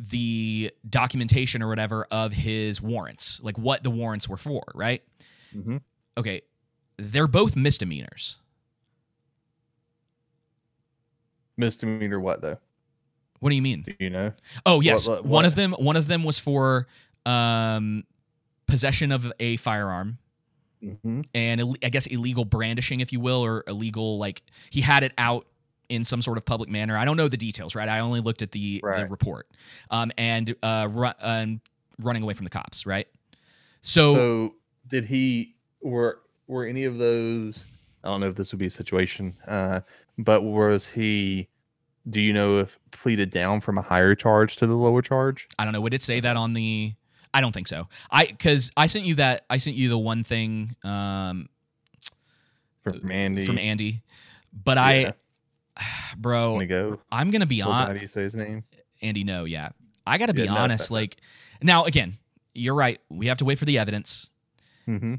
the documentation or whatever of his warrants? Like what the warrants were for, right? Mm-hmm. Okay. They're both misdemeanors. Misdemeanor what though? What do you mean? Do you know? Oh yes, What- what- one of them. One of them was for um, possession of a firearm Mm-hmm. and Ill- I guess illegal brandishing, if you will, or illegal like he had it out in some sort of public manner. I don't know the details, right? I only looked at the, the report, um, and uh, ru- um, running away from the cops, right? So, So did he were were any of those? I don't know if this would be a situation, uh, but was he? Do you know if pleaded down from a higher charge to the lower charge? I don't know. Would it say that on the? I don't think so. I because I sent you that. I sent you the one thing um, From Andy. from Andy, but Yeah. I, <sighs> bro, Wanna go? I'm gonna be Wasn't- How do you say his name? Andy, no, yeah. I got to be no, honest. that's it. Like, now again, you're right. We have to wait for the evidence. Mm-hmm.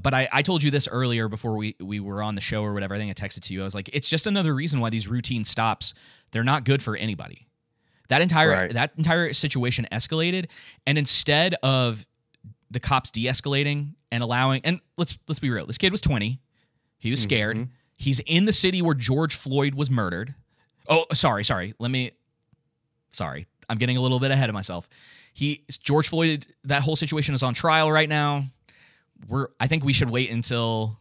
But I, I told you this earlier before we, we were on the show or whatever. I think I texted to you. I was like, it's just another reason why these routine stops, they're not good for anybody. That entire Right. that entire situation escalated. And instead of the cops de-escalating and allowing and let's let's be real, this kid was 20. He was scared. Mhm. He's in the city where George Floyd was murdered. Oh, sorry, sorry. Let me sorry. I'm getting a little bit ahead of myself. He George Floyd, that whole situation is on trial right now. We're I think we should wait until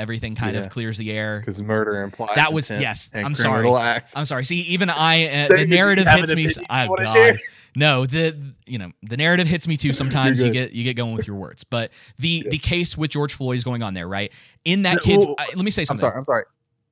everything kind Yeah. of clears the air. Because murder implies That was yes. I'm sorry. acts. I'm sorry. See, even I uh, <laughs> the narrative hits me. Oh God. share? No, the you know the narrative hits me too. <laughs> Sometimes you get you get going with your words, but the the case with George Floyd is going on there, right? In that kid's, well, I- let me say something. I'm sorry.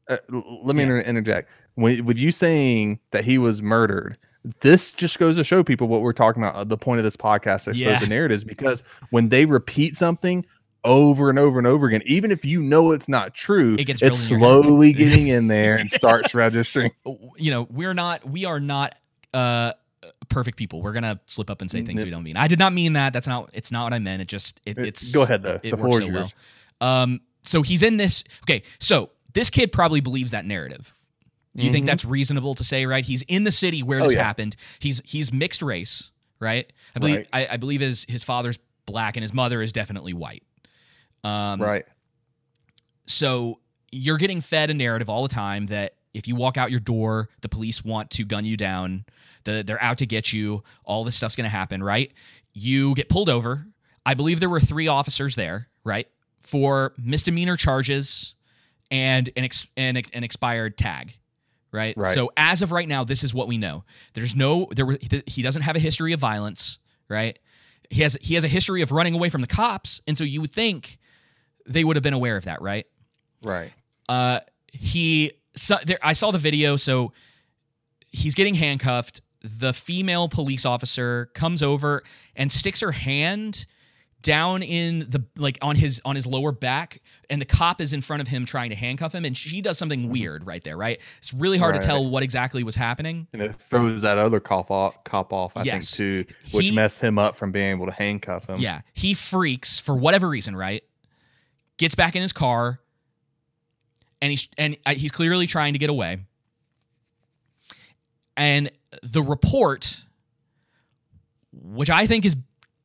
I'm sorry. Uh, let me inter- interject. When, with you saying that he was murdered, this just goes to show people what we're talking about. uh, The point of this podcast, I suppose, Yeah. the narratives, because when they repeat something over and over and over again, even if you know it's not true, It gets it's drilled in your head. slowly getting in <laughs> there and starts registering. <laughs> you know, we're not we are not uh perfect people. We're gonna slip up and say things Nope. we don't mean. I did not mean that. That's not it's not what I meant. It just it, it's go ahead, though. It The works so well. Um so he's in this okay, so this kid probably believes that narrative. Do you think Mhm. that's reasonable to say, right? He's in the city where Oh, this yeah. happened. He's he's mixed race, right? I believe Right. I, I believe his his father's black and his mother is definitely white. Um right. so you're getting fed a narrative all the time that if you walk out your door, the police want to gun you down, the, they're out to get you, all this stuff's going to happen, right? You get pulled over. I believe there were three officers there, right? For misdemeanor charges and an, ex- an, an expired tag, right? Right. So as of right now, this is what we know. There's no, there were, he doesn't have a history of violence, right? He has, he has a history of running away from the cops. And so you would think they would have been aware of that, right? Right. uh he so, there i saw the video so he's getting handcuffed the female police officer comes over and sticks her hand down in the like on his on his lower back and the cop is in front of him trying to handcuff him and she does something weird right there right it's really hard to Mm-hmm. Tell what exactly was happening And it throws that other cop off, cop off I Yes. think, too, which He- messed him up from being able to handcuff him. Yeah, he freaks for whatever reason, right? Gets back in his car, and he's and he's clearly trying to get away. And the report, which I think is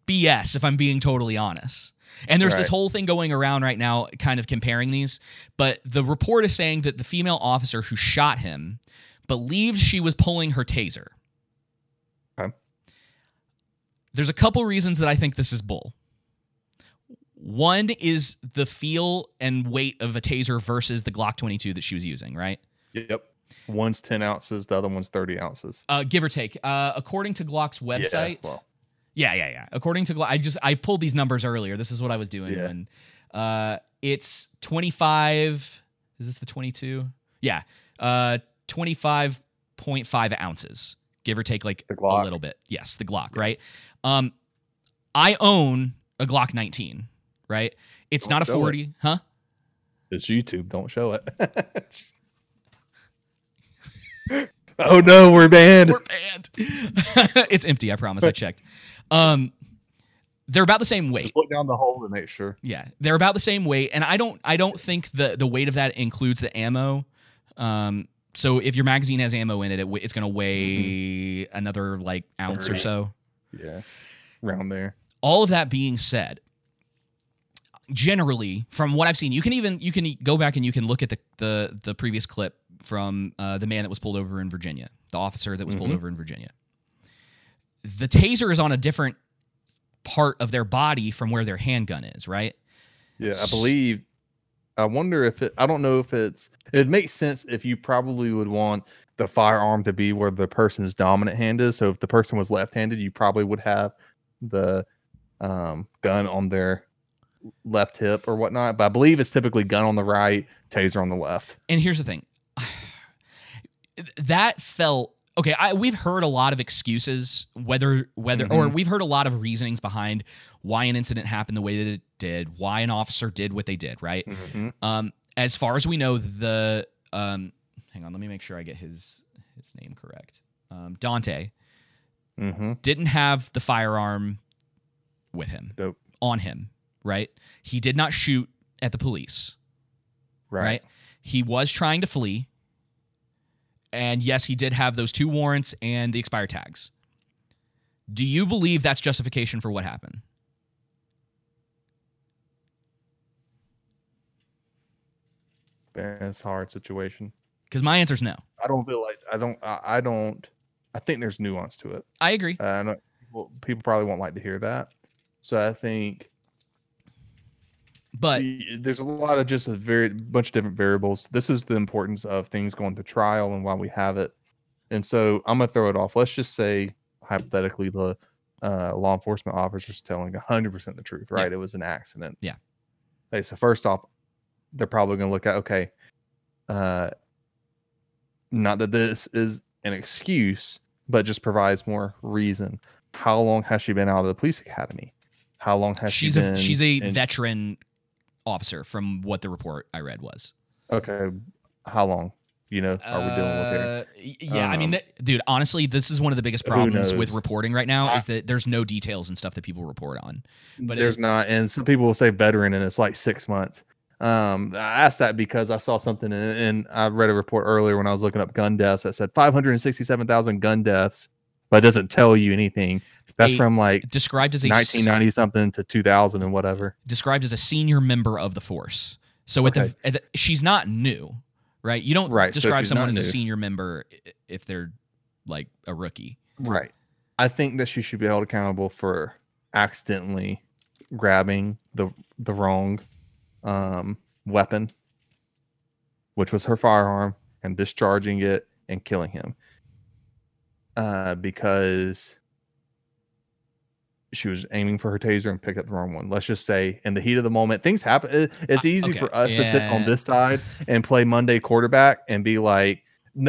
BS, if I'm being totally honest. And there's this whole thing going around right now, kind of comparing these. But the report is saying that the female officer who shot him believes she was pulling her taser. Okay. There's a couple reasons that I think this is bull. One is the feel and weight of a taser versus the Glock 22 that she was using, right? Yep. One's 10 ounces, the other one's 30 ounces. Uh, give or take. Uh, according to Glock's website, Yeah, well, yeah, yeah, yeah. According to Glock, I just I pulled these numbers earlier. This is what I was doing Yeah. when uh, it's 25. Is this the 22? Yeah, uh, 25.5 ounces, give or take, like a little bit. Yes, the Glock, right? Um, I own a Glock 19, right? It's Don't not a show it. 40, huh? it's YouTube. Don't show it. <laughs> oh no, we're banned. We're banned. <laughs> it's empty. I promise. I <laughs> checked. Um, they're about the same weight. Just look down the hole to make sure. Yeah, they're about the same weight, and I don't I don't think the the weight of that includes the ammo. Um, so if your magazine has ammo in it, it it's going to weigh another like ounce or so. Yeah, around there. All of that being said, generally from what I've seen, you can even you can go back and you can look at the the the previous clip from uh, the man that was pulled over in Virginia, the officer that was pulled Mhm. over in Virginia. The taser is on a different part of their body from where their handgun is, right? Yeah, I believe. I wonder if it. I don't know if it's. It makes sense if you probably would want the firearm to be where the person's dominant hand is. So if the person was left-handed, you probably would have the um, gun on their left hip or whatnot. But I believe it's typically gun on the right, taser on the left. And here's the thing. <sighs> That felt okay. I, we've heard a lot of excuses, whether whether or Mhm. we've heard a lot of reasonings behind why an incident happened the way that it did, why an officer did what they did. Right. Mhm. Um, as far as we know, the um, hang on, let me make sure I get his his name correct. Um, Daunte Mm-hmm. didn't have the firearm with him Nope. on him. Right. He did not shoot at the police. Right. right? He was trying to flee. And yes, he did have those two warrants and the expired tags. Do you believe that's justification for what happened? That's a hard situation. Because my answer is no. I don't feel like I don't. I, I don't. I think there's nuance to it. I agree. Uh, I people probably won't like to hear that. So I think But there's a lot of just a very bunch of different variables. This is the importance of things going to trial and why we have it. And so I'm gonna throw it off. Let's just say hypothetically the uh, law enforcement officer's telling 100% the truth, right? It was an accident. Yeah. Okay, so first off, they're probably gonna look at okay, uh, not that this is an excuse, but just provides more reason. How long has she been out of the police academy? How long has she's she a she's a in- veteran officer from what the report I read was. Okay, how long? You know, are we dealing with here? Uh, Yeah, I mean, Um, th- dude, honestly, this is one of the biggest problems with reporting right now I- is that there's no details and stuff that people report on. But There's it, not, and some people will say veteran, and it's like six months. Um, I asked that because I saw something, and I read a report earlier when I was looking up gun deaths that said 567,000 gun deaths, but it doesn't tell you anything. That's A- from like described as a 1990 something to 2000 and whatever. described as a senior member of the force. So at, Okay. the, at the she's not new, right? You don't Right, describe she's someone as a senior member if they're like a rookie. Right. I think that she should be held accountable for accidentally grabbing the the wrong um, weapon, which was her firearm, and discharging it and killing him. Uh, because she was aiming for her taser and picked up the wrong one. Let's just say, in the heat of the moment, things happen. It's Uh, easy okay, for us to sit on this side <laughs> and play Monday quarterback and be like,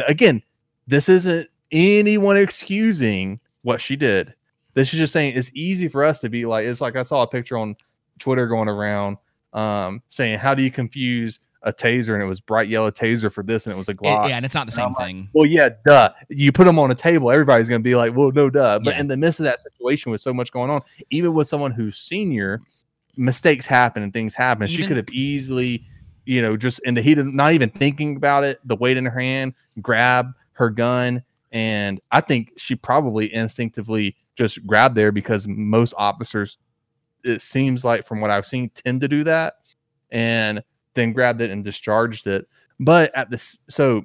again, this isn't anyone excusing what she did. This is just saying it's easy for us to be like, it's like I saw a picture on Twitter going around um, saying, How do you confuse a taser? And it was bright yellow taser for this, and it was a It- Glock. yeah, and it's not the same like, thing. Well, yeah, duh. You put them on a table, everybody's going to be like, well, no, duh. But Yeah. in the midst of that situation with so much going on, even with someone who's senior, mistakes happen and things happen. she could have easily, you know, just in the heat of not even thinking about it, the weight in her hand, grab her gun. And I think she probably instinctively just grabbed there because most officers, it seems like from what I've seen, tend to do that. And then grabbed it and discharged it. But at this, so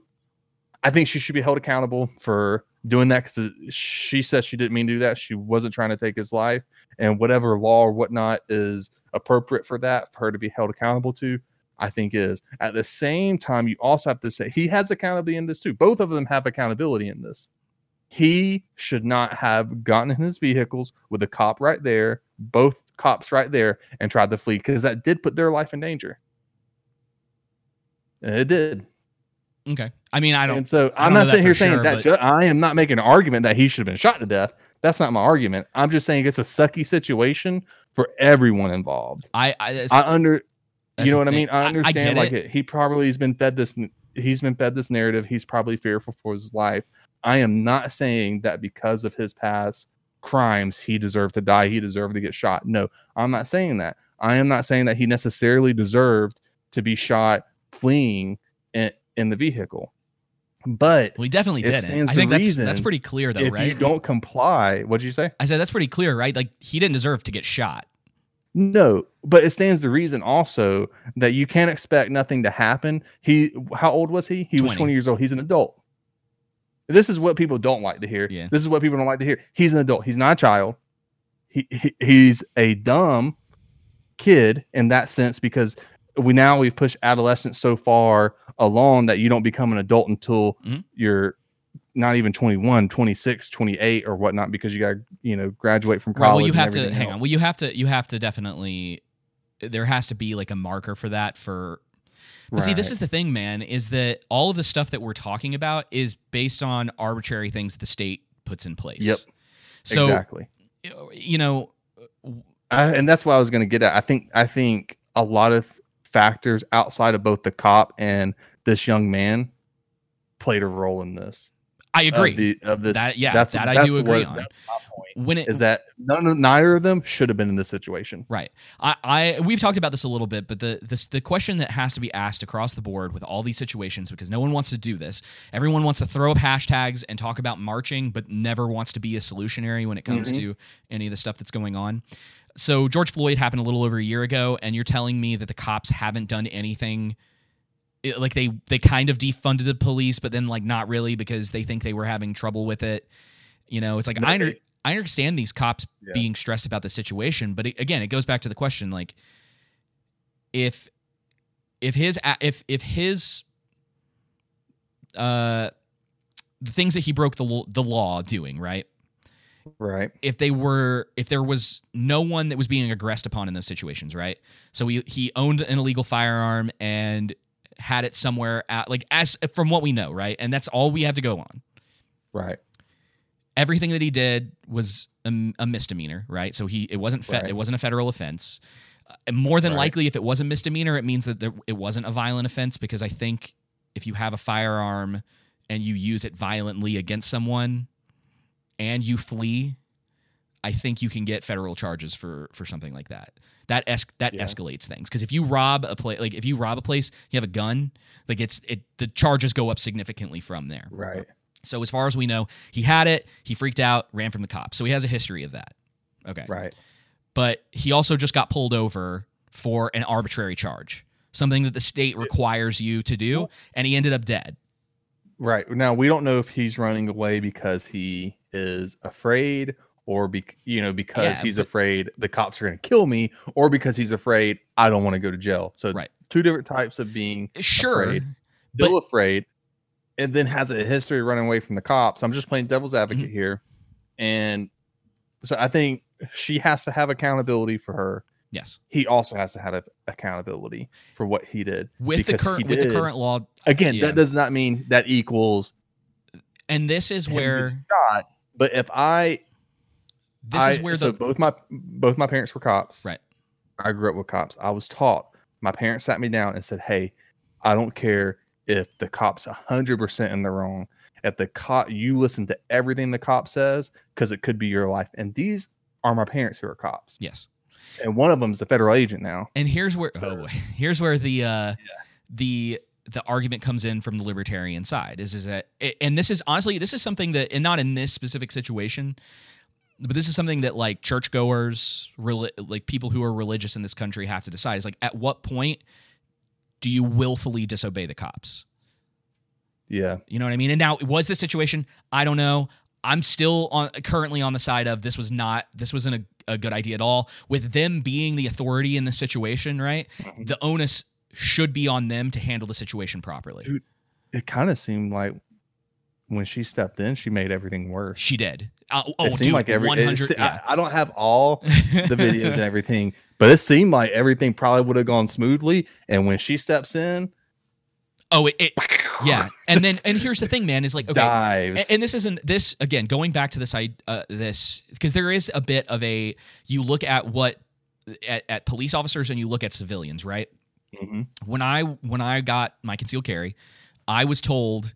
I think she should be held accountable for doing that because she said she didn't mean to do that. She wasn't trying to take his life, and whatever law or whatnot is appropriate for that, for her to be held accountable to, I think is. At the same time, you also have to say he has accountability in this too. Both of them have accountability in this. He should not have gotten in his vehicles with a cop right there, both cops right there, and tried to flee because that did put their life in danger. And it did. Okay. I mean, I don't. And so I I'm don't not sitting here saying sure, that ju- I am not making an argument that he should have been shot to death. That's not my argument. I'm just saying it's a sucky situation for everyone involved. I I, I under, you know what I thing. mean. I I- I understand. get like it. he probably has been fed this. He's been fed this narrative. He's probably fearful for his life. I am not saying that because of his past crimes he deserved to die he deserved to get shot no i'm not saying that i am not saying that he necessarily deserved to be shot fleeing in, in the vehicle but we definitely didn't. I think that's reason that's pretty clear, though, if right? you don't comply what'd you say I said that's pretty clear, right? Like he didn't deserve to get shot. no but it stands to reason also that you can't expect nothing to happen he how old was he he was 20. 20 years old he's an adult this is what people don't like to hear Yeah. this is what people don't like to hear he's an adult he's not a child he, he he's a dumb kid in that sense because we now we've pushed adolescence so far along that you don't become an adult until Mhm. you're not even 21 26 28 or whatnot because you got to you know graduate from college Right, well, you have to hang on. Well, you have to you have to definitely there has to be like a marker for that for But see, this is the thing, man, is that all of the stuff that we're talking about is based on arbitrary things the state puts in place. Yep. So exactly you know, I, and that's what I was going to get at. I think I think a lot of factors outside of both the cop and this young man played a role in this. I agree. Of, the, of this, That- yeah, that's, that I that's do agree what- on. That's my point. when it Is that none, of- neither of them should have been in this situation. Right. I, I we've talked about this a little bit, but the this the question that has to be asked across the board with all these situations because no one wants to do this. Everyone wants to throw up hashtags and talk about marching, but never wants to be a solutionary when it comes Mhm. to any of the stuff that's going on. So George Floyd happened a little over a year ago, and you're telling me that the cops haven't done anything. it- like they they kind of defunded the police, but then like not really because they think they were having trouble with it. You know, it's like I under, I understand these cops Yeah. being stressed about the situation, but it, again, it goes back to the question like if if his if if his uh the things that he broke the the law doing, right? Right. if they were if there was no one that was being aggressed upon in those situations right so he he owned an illegal firearm and had it somewhere at like as from what we know right and that's all we have to go on Right. everything that he did was a, a misdemeanor right so he it wasn't fe- Right. it wasn't a federal offense Uh, and more than Right. likely if it was a misdemeanor it means that there, it wasn't a violent offense because i think if you have a firearm and you use it violently against someone and you flee i think you can get federal charges for for something like that that es- that Yeah. escalates things because if you rob a place like if you rob a place you have a gun like it's it the charges go up significantly from there Right. so as far as we know, he had it, he freaked out, ran from the cops. So he has a history of that. Okay. Right. But he also just got pulled over for an arbitrary charge, something that the state requires you to do, and he ended up dead. Right. Now we don't know if he's running away because he is afraid or be, you know because Yeah, he's but- afraid the cops are going to kill me or because he's afraid I don't want to go to jail. So Right. two different types of being Sure. afraid. but- Still afraid and then has a history of running away from the cops. I'm just playing devil's advocate Mm-hmm. here. And so I think she has to have accountability for her. Yes. He also has to have accountability for what he did. With the current with the current law Again, yeah. that does not mean that equals and this is where shot. But if I, this I- is where so the both my both my parents were cops. Right. I grew up with cops. I was taught. My parents sat me down and said, "Hey, I don't care if the cops hundred percent in the wrong. If the cop, you listen to everything the cop says because it could be your life." And these are my parents who are cops, yes. And one of them is a federal agent now. And here's where So- oh boy, <laughs> here's where the uh the the argument comes in from the libertarian side is is that and this is honestly this is something that and not in this specific situation but this is something that like churchgoers reli- like people who are religious in this country have to decide is like at what point do you willfully disobey the cops Yeah, you know what I mean? And now, it was this situation? I don't know. I'm still on currently on the side of this was not this wasn't a, a good idea at all. With them being the authority in the situation, right? Mm-hmm. The onus should be on them to handle the situation properly. Dude, it kind of seemed like when she stepped in, she made everything worse. She did. Uh, oh, it seemed dude, like every it 100. se- yeah. I, I don't have all the <laughs> videos and everything, but it seemed like everything probably would have gone smoothly. And when she steps in, Oh, it, it yeah. <laughs> And then and here's the thing, man, is like okay, dives. and, and this isn't this again going back to this I uh, this because there is a bit of a you look at what at, at police officers and you look at civilians, right? Mhm. When I when I got my concealed carry, I was told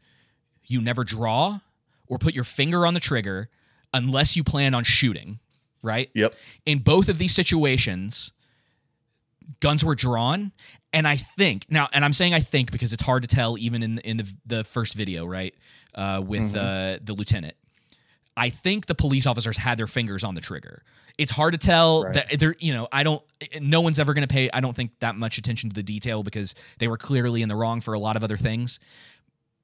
you never draw or put your finger on the trigger unless you plan on shooting, right? Yep. In both of these situations, guns were drawn, and I think now, and I'm saying I think because it's hard to tell even in in the the first video, right? Uh, with Mhm. uh, the lieutenant, I think the police officers had their fingers on the trigger. It's hard to tell Right. that they're, you know, I don't, no one's ever going to pay, I don't think that much attention to the detail because they were clearly in the wrong for a lot of other things.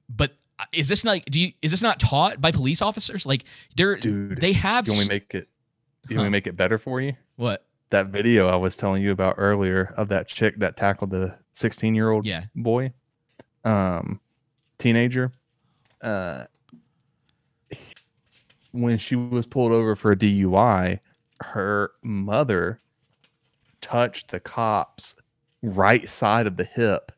But uh, is this not, do you, is this not taught by police officers? Like they're, Dude, they have, You want me s- to make it? You want Huh. make it better for you? what? That video I was telling you about earlier of that chick that tackled the 16 year old Yeah. boy, um, teenager. Uh, when she was pulled over for a DUI, her mother touched the cop's right side of the hip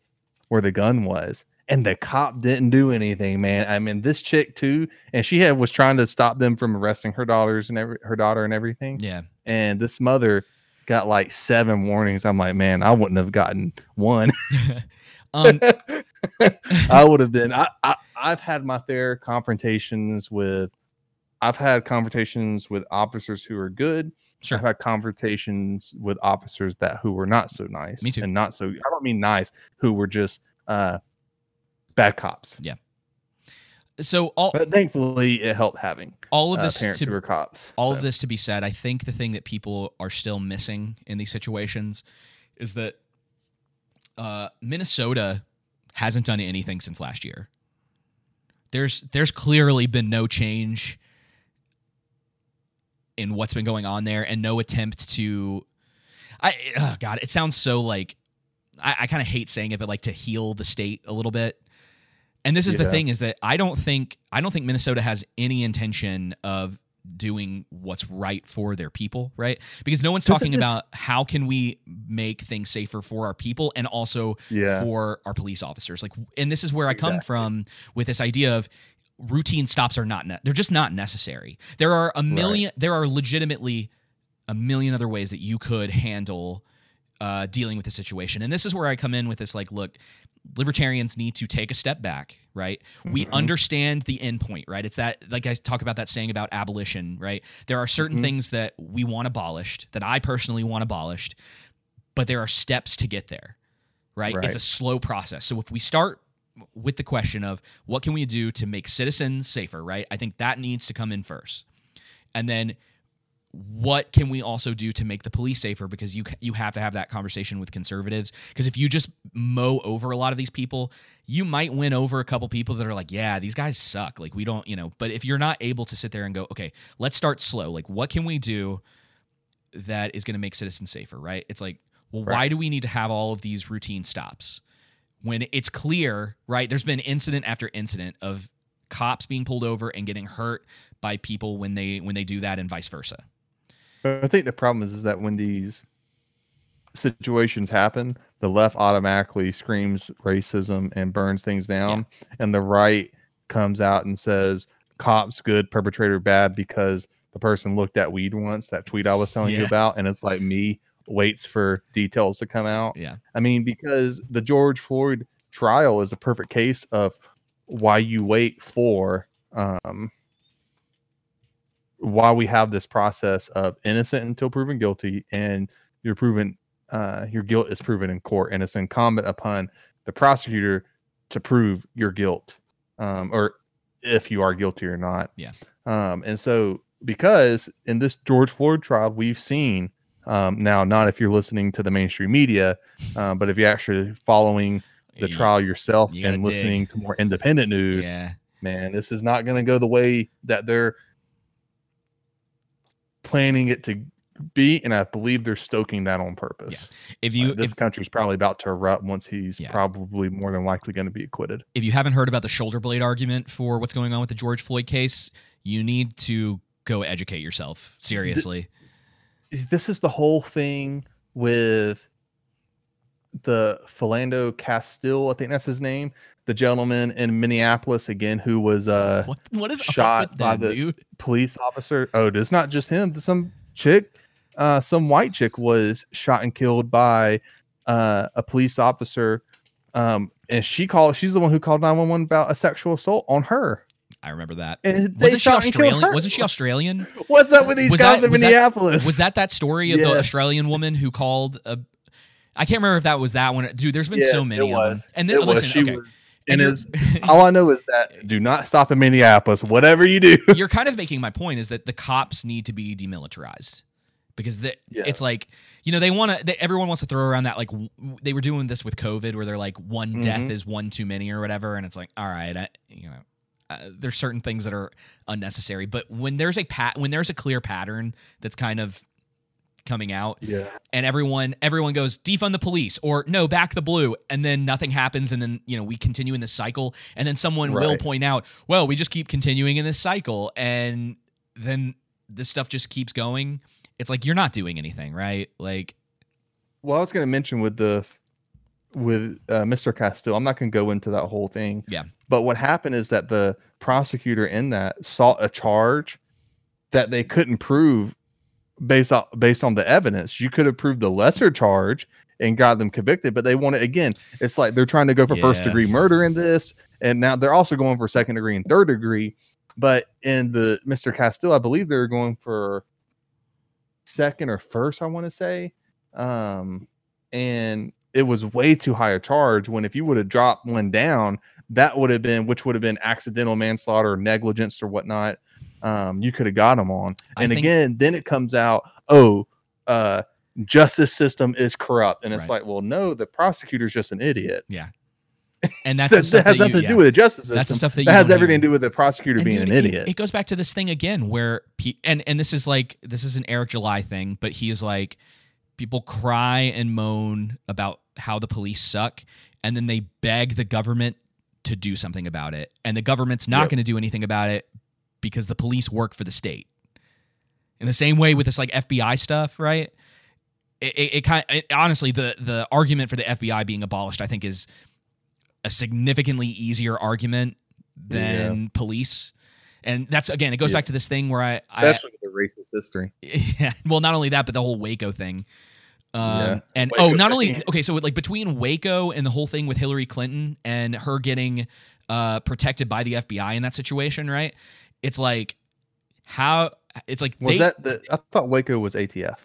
where the gun was. And the cop didn't do anything, man. I mean, this chick too, and she had was trying to stop them from arresting her daughters and every her daughter and everything. Yeah. And this mother got like seven warnings. I'm like, man, I wouldn't have gotten one. <laughs> Um, <laughs> I would have been. I, I I've had my fair confrontations with. I've had confrontations with officers who are good. Sure. I've had confrontations with officers that who were not so nice. Me too. And not so. I don't mean nice. Who were just uh, bad cops. Yeah. So all, But thankfully, it helped having all of uh, this parents to, who were cops. all so. of this to be said, I think the thing that people are still missing in these situations is that uh, Minnesota hasn't done anything since last year. There's there's clearly been no change in what's been going on there, and no attempt to. I oh God, it sounds so like I, I kind of hate saying it, but like to heal the state a little bit. And this is the thing is that I don't think I don't think Minnesota has any intention of doing what's right for their people, right? Because no one's talking about how can we make things safer for our people and also Yeah. for our police officers. Like and this is where I come Exactly. from with this idea of routine stops are not ne- they're just not necessary. There are a million there are legitimately a million other ways that you could handle uh, dealing with the situation. And this is where I come in with this like, look, libertarians need to take a step back, right? We Mhm. understand the end point, right? It's that, like I talk about that saying about abolition, right? There are certain Mhm. things that we want abolished, that I personally want abolished, but there are steps to get there, right? Right. It's a slow process. So if we start with the question of what can we do to make citizens safer, right? I think that needs to come in first. And then what can we also do to make the police safer? Because you you have to have that conversation with conservatives. Because if you just mow over a lot of these people you might win over a couple people that are like yeah these guys suck. Like we don't you know but if you're not able to sit there and go okay let's start slow. Like what can we do that is going to make citizens safer right? It's like well why do we need to have all of these routine stops when it's clear right? There's been incident after incident of cops being pulled over and getting hurt by people when they when they do that and vice versa I think the problem is, is that when these situations happen, the left automatically screams racism and burns things down, and the right comes out and says cops good, perpetrator bad because the person looked at weed once. That tweet I was telling you about, and it's like me waits for details to come out. Yeah. I mean, because the George Floyd trial is a perfect case of why you wait for um why we have this process of innocent until proven guilty and you're proven uh your guilt is proven in court and it's incumbent upon the prosecutor to prove your guilt um or if you are guilty or not Yeah. um and so because in this George Floyd trial we've seen um now not if you're listening to the mainstream media um, but if you're actually following the You- trial yourself you and dig. listening to more independent news Yeah. man this is not going to go the way that they're planning it to be and i believe they're stoking that on purpose If you Uh, this if, country's probably about to erupt once he's Yeah. probably more than likely going to be acquitted if you haven't heard about the shoulder blade argument for what's going on with the George Floyd case, you need to go educate yourself. Seriously. Is- this is the whole thing with the Philando Castile, I think that's his name, the gentleman in Minneapolis again who was uh What what is shot by the dude? police officer. Oh, it's not just him. Some chick, uh, some white chick was shot and killed by uh, a police officer. Um, and she called. She's the one who called nine one one about a sexual assault on her. I remember that. And Wasn't she shot and killed Australian? Wasn't she Australian? What's up with these Was guys that- in was that- Minneapolis? Was that that story of the Australian woman who called a? I can't remember if that was that one. Dude, there's been so many of them. And then listen, okay. was- And and is <laughs> all I know is that <laughs> do not stop in Minneapolis. Whatever you do, you're kind of making my point is that the cops need to be demilitarized because the, Yeah. it's like you know they want to everyone wants to throw around that like w- they were doing this with covid where they're like one death Mhm. is one too many or whatever and it's like all right I, you know uh, there's certain things that are unnecessary but when there's a pat when there's a clear pattern that's kind of coming out yeah, and everyone everyone goes defund the police or no back the blue and then nothing happens and then you know we continue in this cycle and then someone will point out well we just keep continuing in this cycle and then this stuff just keeps going it's like you're not doing anything right like Well, I was going to mention with the with uh, Mr. Castillo, I'm not going to go into that whole thing. Yeah. But what happened is that the prosecutor in that sought a charge that they couldn't prove based on based on the evidence. You could have proved the lesser charge and got them convicted, but they want it again. It's like they're trying to go for first degree murder in this, and now they're also going for second degree and third degree. But in the Mr. Castile, I believe they're going for second or first, I want to say. Um, and it was way too high a charge when if you would have dropped one down, that would have been which would have been accidental manslaughter, negligence, or whatnot. Um, you could have got them on. And think- again, then it comes out, oh, uh, justice system is corrupt, and it's Right. like, well, no, the prosecutor's just an idiot. yeah and that's <laughs> That, the stuff that has that nothing you- to yeah. do with the justice system. That's the stuff that you that has everything to do with the prosecutor And being dude, an it- idiot. It, goes back to this thing again where pe- and and this is like this is an Eric July thing, but he is like people cry and moan about how the police suck, and then they beg the government to do something about it, and the government's not Yep. going to do anything about it because the police work for the state. In the same way with this like FBI stuff, right? It, it, it kind it, honestly the the argument for the FBI being abolished, I think, is a significantly easier argument than police. And that's again, it goes Yeah. back to this thing where I, I Especially with the racist history. <laughs> yeah, well, not only that, but the whole Waco thing. Um, Yeah. and Waco oh, not only okay, so like between Waco and the whole thing with Hillary Clinton and her getting uh, protected by the FBI in that situation, right? It's like how it's like Was they, that the? I thought Waco was ATF.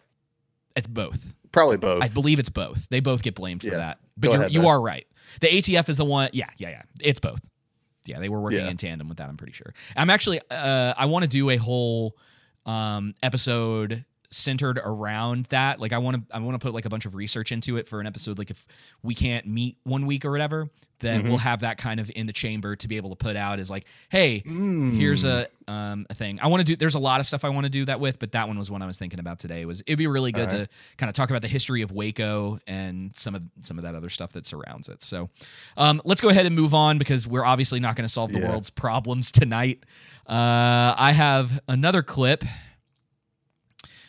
it's both. Probably both. I believe it's both. They both get blamed for Yeah. that. But you're, ahead, you though. are right. The ATF is the one. Yeah, yeah, yeah. It's both. Yeah, they were working Yeah. in tandem with that. I'm pretty sure. I'm actually. Uh, I want to do a whole um, episode centered around that. Like, I want to. I want to put like a bunch of research into it for an episode. Like, if we can't meet one week or whatever, then Mhm. we'll have that kind of in the chamber to be able to put out as like, hey, here's Mm. a um a thing I want to do. There's a lot of stuff I want to do that with, but that one was one I was thinking about today. Was it'd be really good Alright. to kind of talk about the history of Waco and some of some of that other stuff that surrounds it. So, um, let's go ahead and move on because we're obviously not going to solve the Yeah. world's problems tonight. Uh, I have another clip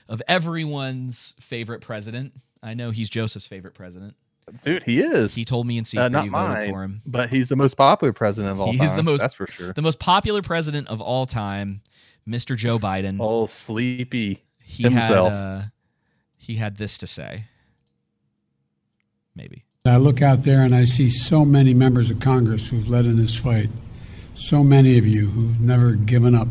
of everyone's favorite president. I know he's Joseph's favorite president. Dude, he is. He told me in secret Uh, not he voted mine, for him. but he's the most popular president of all He's <laughs> time. He's the most That's for sure. the most popular president of all time, Mr. Joe Biden. Oh, sleepy he himself. Had, uh, he had this to say. Maybe. I look out there and I see so many members of Congress who've led in this fight. So many of you who've never given up.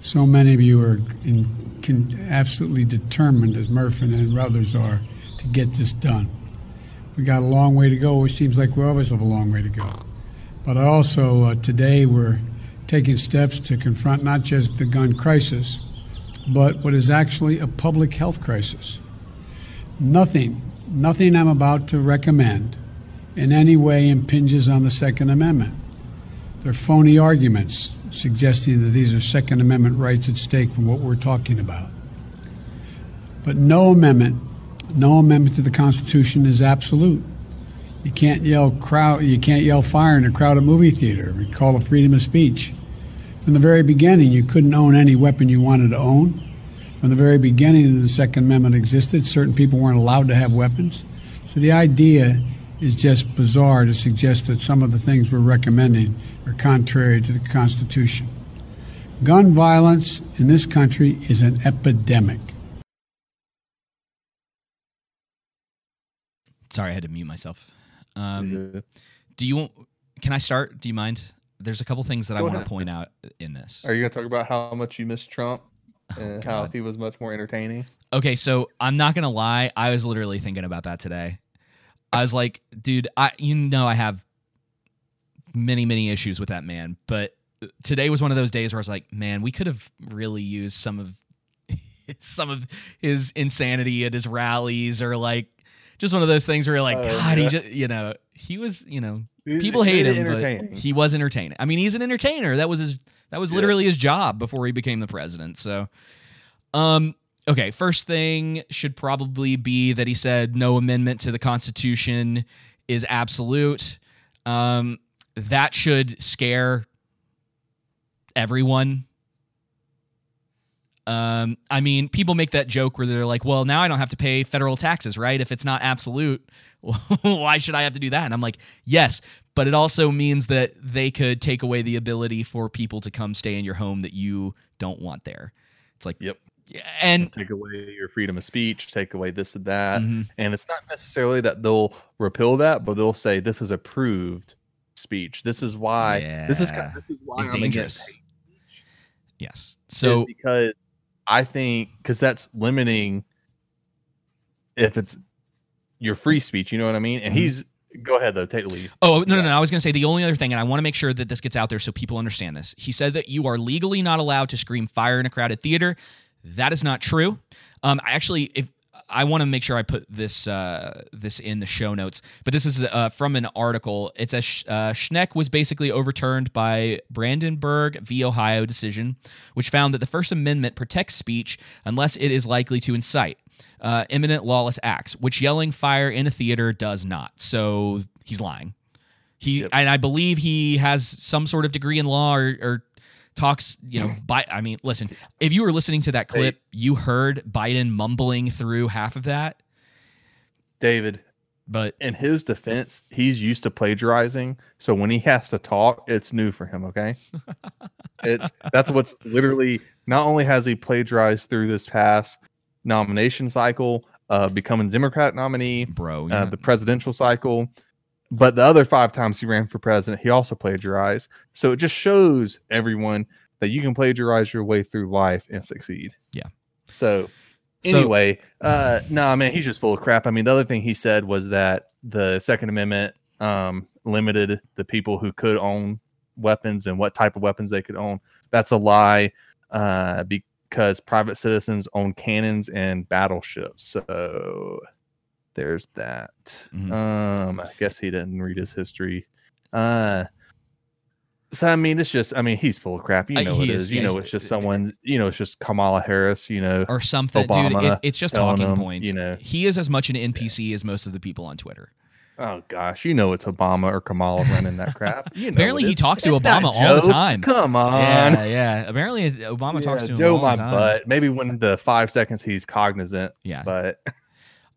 So many of you are in, can, absolutely determined, as Murphy and others are, to get this done. We got a long way to go. It seems like we always have a long way to go. But also, uh, today we're taking steps to confront not just the gun crisis, but what is actually a public health crisis. Nothing, nothing I'm about to recommend in any way impinges on the Second Amendment. They're phony arguments suggesting that these are Second Amendment rights at stake from what we're talking about. But no amendment, no amendment to the Constitution is absolute. You can't yell crowd, you can't yell fire in a crowded movie theater. We call it freedom of speech. From the very beginning, you couldn't own any weapon you wanted to own. From the very beginning, the Second Amendment existed. Certain people weren't allowed to have weapons. So the idea is just bizarre to suggest that some of the things we're recommending are contrary to the Constitution. Gun violence in this country is an epidemic. Sorry, I had to mute myself. Um, do you? Can I start? Do you mind? there's a couple things that I want ahead. to point out in this. Are you gonna talk about how much you miss Trump Oh, how he was much more entertaining? Okay, so I'm not gonna lie. I was literally thinking about that today. I was like, dude, I you know I have many many issues with that man, but today was one of those days where I was like, man, we could have really used some of <laughs> some of his insanity at his rallies, or like just one of those things where you're like, Oh, God, he just you know he was you know people hate him, but he was entertaining. I mean, he's an entertainer. That was his that was Yeah. literally his job before he became the president. So, um, okay, first thing should probably be that he said no amendment to the Constitution is absolute. Um, that should scare everyone. Um, I mean, people make that joke where they're like, "Well, now I don't have to pay federal taxes, right? If it's not absolute, <laughs> why should I have to do that?" And I'm like, "Yes, but it also means that they could take away the ability for people to come stay in your home that you don't want there." It's like, Yep. And take away your freedom of speech, take away this and that. Mhm. And it's not necessarily that they'll repeal that, but they'll say this is approved speech. This is why this is this is why It's I'm dangerous. yes. So because I think because that's limiting if it's your free speech, you know what I mean? And Mhm. he's go ahead though, take the lead. Oh, no, no, no. I was going to say the only other thing, and I want to make sure that this gets out there so people understand this. He said that you are legally not allowed to scream fire in a crowded theater. That is not true. Um, I actually, if I want to make sure I put this uh, this in the show notes, but this is uh, from an article. It says uh, Schenck was basically overturned by Brandenburg v. Ohio decision, which found that the First Amendment protects speech unless it is likely to incite uh, imminent lawless acts, which yelling fire in a theater does not. So he's lying. He and I believe he has some sort of degree in law or, or talks. You know, by I mean, listen, if you were listening to that clip, you heard Biden mumbling through half of that. David, but in his defense, he's used to plagiarizing. So when he has to talk, it's new for him. Okay, <laughs> it's that's what's literally. Not only has he plagiarized through this past nomination cycle, uh, becoming Democrat nominee, bro, uh, the presidential cycle, but the other five times he ran for president, he also plagiarized. So it just shows everyone that you can plagiarize your way through life and succeed. Yeah. So So- anyway, uh no, man, he's just full of crap. I mean, the other thing he said was that the Second Amendment um limited the people who could own weapons and what type of weapons they could own. That's a lie, uh, because private citizens own cannons and battleships. So there's that. Mm-hmm. Um, I guess he didn't read his history. Uh so I mean, it's just I mean, he's full of crap. You Uh, know he it is, is. You know, it's just someone. You know, it's just Kamala Harris. You know, or something, dude. It, it's just talking them, points. You know, he is as much an NPC as most of the people on Twitter. Oh gosh, you know it's Obama or Kamala running that crap. <laughs> You know Apparently, he talks to It's Obama all the time. Come on, Yeah, yeah. Apparently, Obama talks to Yeah, him Joe all my the time. butt. Maybe when the five seconds he's cognizant. Yeah. but <laughs>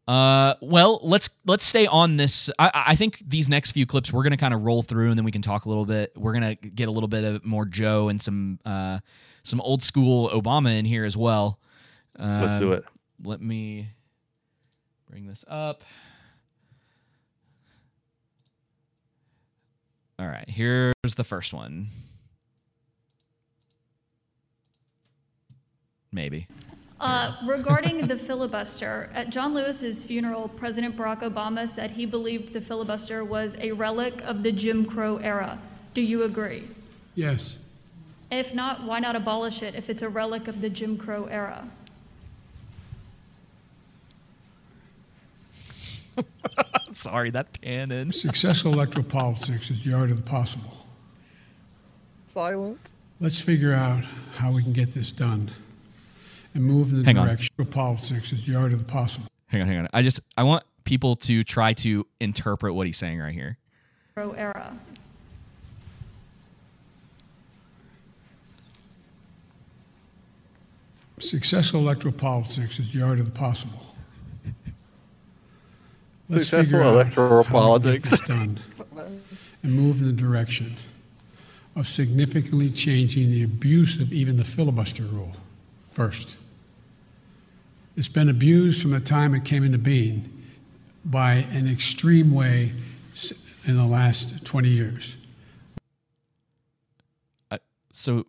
Uh, well, let's let's stay on this. I, I think these next few clips we're gonna kind of roll through, and then we can talk a little bit. We're gonna get a little bit of more Joe and some uh some old school Obama in here as well. Let's do Um, it. Let me bring this up. All right, here's the first one. Maybe. Uh, regarding the filibuster, at John Lewis's funeral, President Barack Obama said he believed the filibuster was a relic of the Jim Crow era. Do you agree? Yes. If not, why not abolish it if it's a relic of the Jim Crow era? <laughs> I'm sorry, that pan in. Successful electoral politics is the art of the possible. Silence. Let's figure out how we can get this done and move in the Hang on. direction of politics is the art of the possible. Hang on, hang on. I just I want people to try to interpret what he's saying right here. Crow era. Successful electoral politics is the art of the possible. Successful figure out electoral how we can get politics. done and move in the direction of significantly changing the abuse of even the filibuster rule first. It's been abused from the time it came into being by an extreme way in the last 20 years. so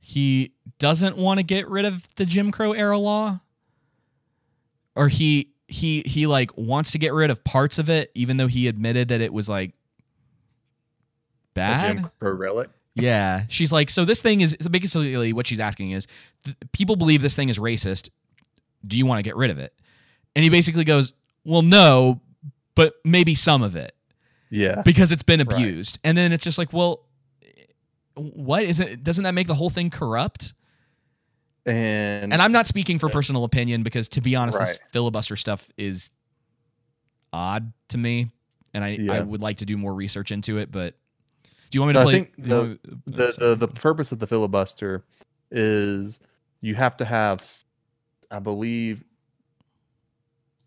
he doesn't want to get rid of the Jim Crow era law, or he he he like wants to get rid of parts of it, even though he admitted that it was like A bad. Jim Crow relic. Yeah, she's like, so this thing is basically what she's asking is, th- people believe this thing is racist. Do you want to get rid of it? And he basically goes, well, no, but maybe some of it Yeah. because it's been Right. abused. And then it's just like, well, what is it? Doesn't that make the whole thing corrupt? And And I'm not speaking for personal opinion because, to be honest, this filibuster stuff is odd to me, and I, I would like to do more research into it. But do you want me to I play? think the, me- the, the the purpose of the filibuster is you have to have, I believe,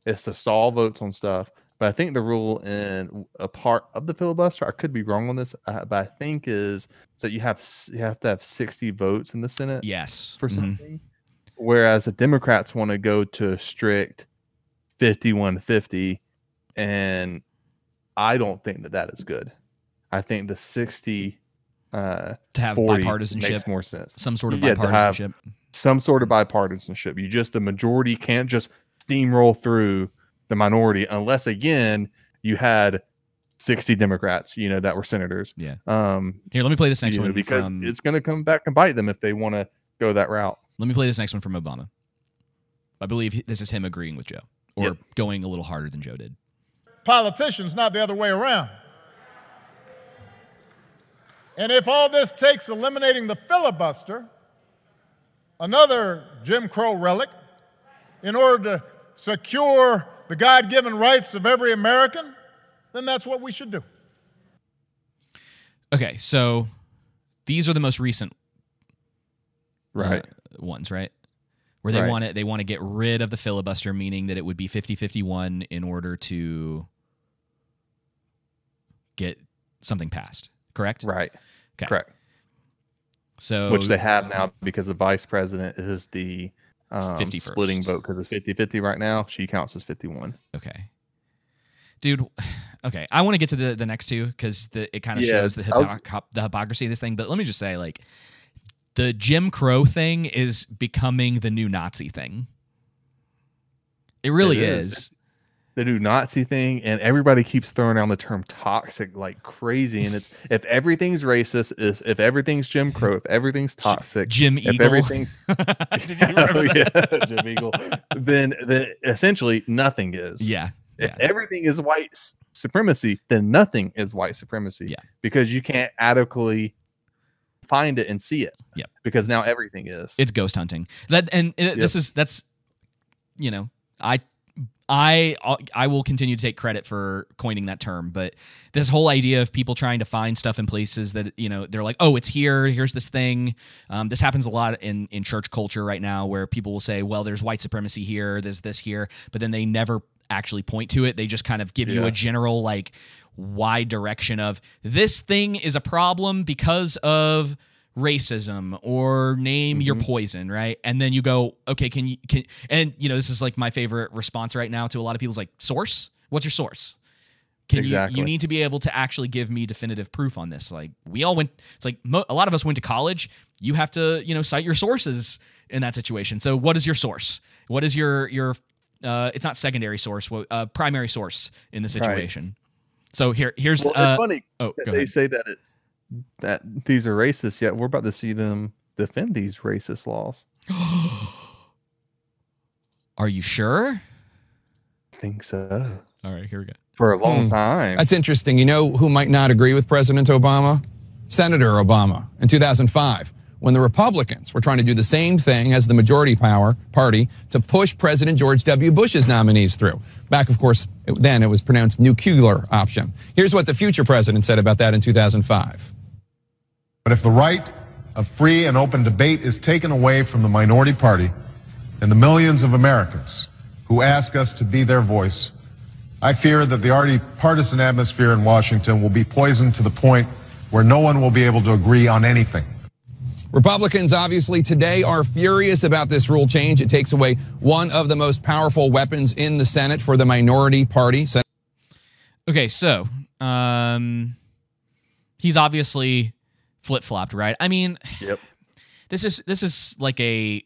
it's to solve votes on stuff. But I think the rule in a part of the filibuster, I could be wrong on this, uh, but I think is that you have you have to have sixty votes in the Senate yes for Mhm. something, whereas the Democrats want to go to a strict fifty-one fifty, and I don't think that that is good. I think the sixty uh, To have 40 bipartisanship, makes more sense. some sort of Yeah, bipartisanship. some sort of bipartisanship. You just the majority can't just steamroll through the minority unless again you had 60 Democrats, you know, that were senators. Yeah. Um Here, let me play this next you know, one because from- it's going to come back and bite them if they want to go that route. Let me play this next one from Obama. I believe this is him agreeing with Joe or Yep. going a little harder than Joe did. politicians, not the other way around. And if all this takes eliminating the filibuster, another Jim Crow relic, in order to secure the God given rights of every American, then that's what we should do. Okay, so these are the most recent Right. uh, ones, right? Where they Right. want to they want to get rid of the filibuster meaning that it would be 50-51 in order to get something passed, correct? Right. Okay. Correct. So Which they have now because the vice president is the um, 51st. splitting vote because it's 50 50 right now. She counts as 51. Okay. Dude, okay. I want to get to the, the next two because the it kind of Yeah, shows the, I was- the hypocrisy of this thing. But let me just say, like, the Jim Crow thing is becoming the new Nazi thing. It really It is. The new Nazi thing, and everybody keeps throwing around the term toxic like crazy. And it's <laughs> if everything's racist, if, if everything's Jim Crow, if everything's toxic, Jim if Eagle. everything's <laughs> Did you <laughs> oh, remember Oh, yeah, Jim Eagle, then then essentially nothing is. Yeah. If everything is white supremacy, then nothing is white supremacy. Yeah. Because you can't adequately find it and see it. Yep. Because now everything is. It's ghost hunting. That and it, this is that's you know I I I will continue to take credit for coining that term, but this whole idea of people trying to find stuff in places that you know they're like, oh, it's here. Here's this thing. Um, this happens a lot in in church culture right now, where people will say, well, there's white supremacy here, there's this here, but then they never actually point to it. They just kind of give you a general like wide direction of this thing is a problem because of racism or name your poison right and then you go okay can you can and you know this is like my favorite response right now to a lot of people's like source what's your source can Exactly. you you need to be able to actually give me definitive proof on this like we all went it's like mo- a lot of us went to college you have to you know cite your sources in that situation so what is your source what is your your uh it's not secondary source what uh primary source in the Right. situation so here here's Well, uh, it's funny. oh they ahead. say that it's that these are racist. Yet we're about to see them defend these racist laws. <gasps> Are you sure? I think so. All right, here we go. For a long Hmm. time. That's interesting. You know who might not agree with President Obama? Senator Obama in 2005, when the Republicans were trying to do the same thing as the majority power party to push President George W. Bush's nominees through. Back, of course, then it was pronounced nuclear option. Here's what the future president said about that in 2005. But if the right of free and open debate is taken away from the minority party and the millions of Americans who ask us to be their voice, I fear that the already partisan atmosphere in Washington will be poisoned to the point where no one will be able to agree on anything. Republicans obviously today are furious about this rule change. It takes away one of the most powerful weapons in the Senate for the minority party. Okay, so um, he's obviously flip flopped, right? I mean, yep. This is this is like a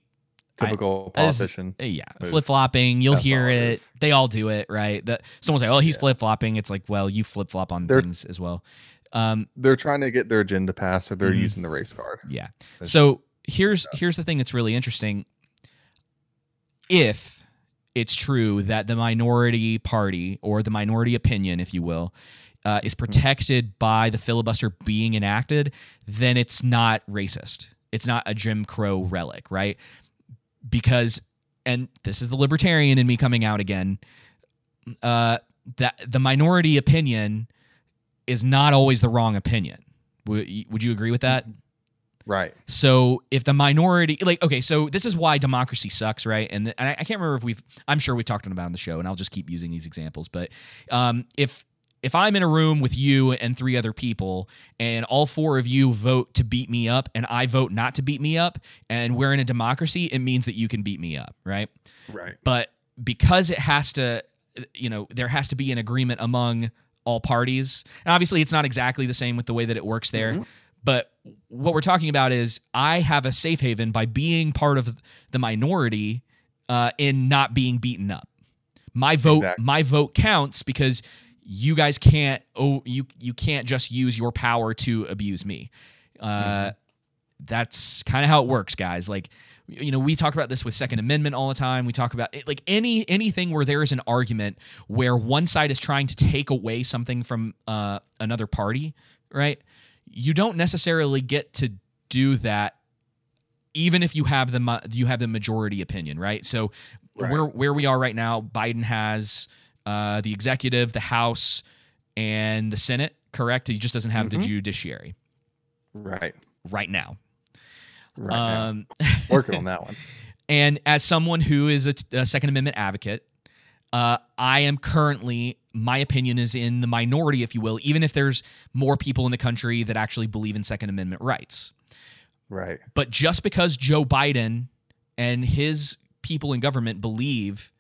typical I- as- politician. yeah, flip flopping. You'll That's hear all it it. They all do it, right? That someone's like, "Oh, he's flip flopping." It's like, well, you flip flop on They're- things as well. Um, They're trying to get their agenda passed, or they're Mhm. using the race card. Yeah. So here's here's the thing that's really interesting. If it's true that the minority party or the minority opinion, if you will, uh, is protected by the filibuster being enacted, then it's not racist. It's not a Jim Crow relic, right? Because, and this is the libertarian in me coming out again. Uh, that the minority opinion is not always the wrong opinion. Would you, would you agree with that? Right. So if the minority, like, okay, so this is why democracy sucks, right? And, th- and I, I can't remember if we've, I'm sure we've talked about it on the show, and I'll just keep using these examples. But um, if if I'm in a room with you and three other people, and all four of you vote to beat me up, and I vote not to beat me up, and we're in a democracy, it means that you can beat me up, right? Right. But because it has to, you know, there has to be an agreement among all parties. And obviously, it's not exactly the same with the way that it works there. But what we're talking about is I have a safe haven by being part of the minority uh, in not being beaten up. My vote, Exactly. my vote counts because you guys can't. Oh, you you can't just use your power to abuse me. Uh, that's kind of how it works guys. Like you know we talk about this with second amendment all the time. We talk about it, like any anything where there is an argument where one side is trying to take away something from uh, another party right? You don't necessarily get to do that even if you have the you have the majority opinion right? So where where we are right now biden has uh, the executive the house and the senate correct he just doesn't have the Mhm. judiciary Right. right now Right. now. um, <laughs> Working on that one. <laughs> And as someone who is a, a Second Amendment advocate, uh, I am currently, my opinion is in the minority, if you will, even if there's more people in the country that actually believe in Second Amendment rights. Right. But just because Joe Biden and his people in government believe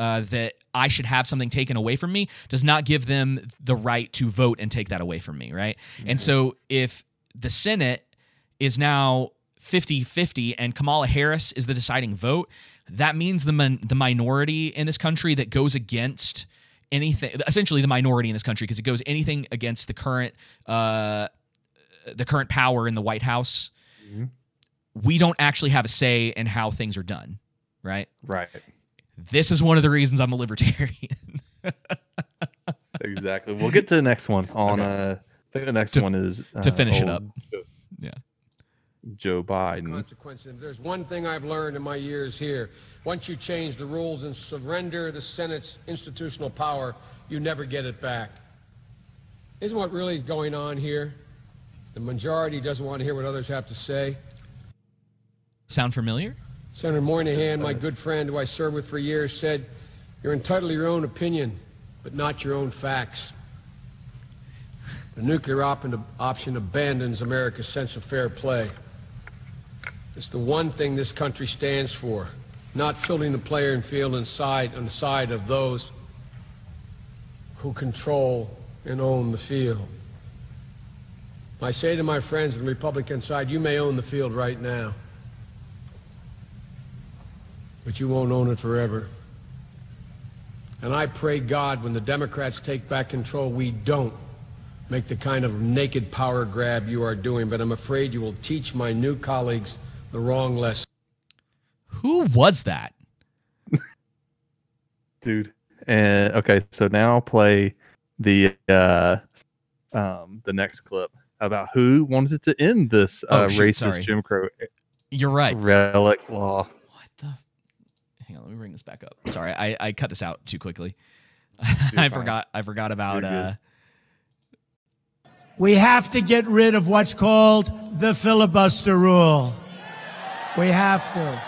uh, that I should have something taken away from me does not give them the right to vote and take that away from me, right? And so if the Senate is now 50 50 and Kamala Harris is the deciding vote, that means the, min- the minority in this country that goes against anything, essentially the minority in this country, because it goes anything against the current, uh, the current power in the White House, we don't actually have a say in how things are done, right? Right. This is one of the reasons I'm a libertarian. <laughs> Exactly. We'll get to the next one on uh I think the next To- one is to uh, finish it old up. Yeah. Joe Biden. consequence. If there's one thing I've learned in my years here, once you change the rules and surrender the Senate's institutional power, you never get it back. Isn't what really is going on here? The majority doesn't want to hear what others have to say. Sound familiar? Senator Moynihan, my good friend who I served with for years, said, You're entitled to your own opinion, but not your own facts. The nuclear op- option abandons America's sense of fair play. It's the one thing this country stands for, not tilting the player and field inside on the side of those who control and own the field. I say to my friends on the Republican side, you may own the field right now, but you won't own it forever. And I pray God when the Democrats take back control, we don't make the kind of naked power grab you are doing, but I'm afraid you will teach my new colleagues the wrong lesson. Who was that? <laughs> dude. And okay, so now play the uh um the next clip about who wanted to end this Oh, uh shoot, racist sorry. Jim Crow You're right. relic law. Hang on, let me bring this back up. Sorry, I, I cut this out too quickly. <laughs> I fine. forgot I forgot about uh We have to get rid of what's called the filibuster rule. We have to.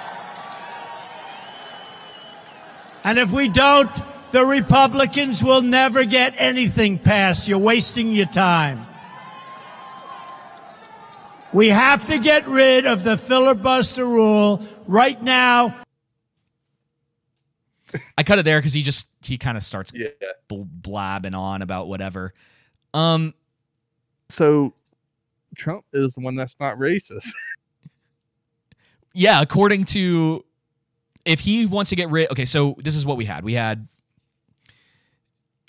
And if we don't, the Republicans will never get anything passed. You're wasting your time. We have to get rid of the filibuster rule right now. <laughs> I cut it there because he just he kind of starts Yeah. bl- blabbing on about whatever. Um So Trump is the one that's not racist. <laughs> yeah, according to if he wants to get rid okay, so this is what we had. We had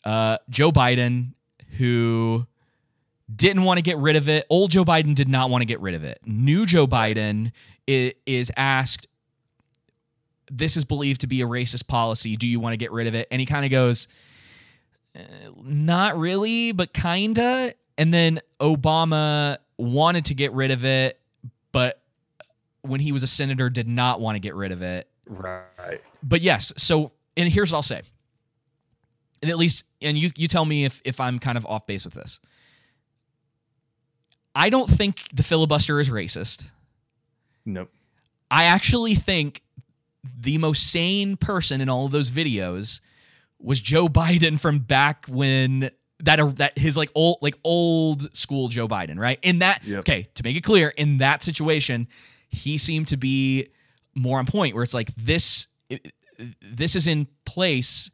uh, Joe Biden who didn't want to get rid of it. Old Joe Biden did not want to get rid of it. New Joe Biden is, is asked this is believed to be a racist policy. Do you want to get rid of it? And he kind of goes, "Uh, not really, but kinda. And then Obama wanted to get rid of it, but when he was a senator, did not want to get rid of it. Right. But yes, so and here's what I'll say. And at least, and you you tell me if if I'm kind of off base with this. I don't think the filibuster is racist. Nope. I actually think the most sane person in all of those videos was Joe Biden from back when that uh, that his like old like old school Joe Biden, right? In that Yep. okay, to make it clear, in that situation, he seemed to be more on point where it's like this this is in place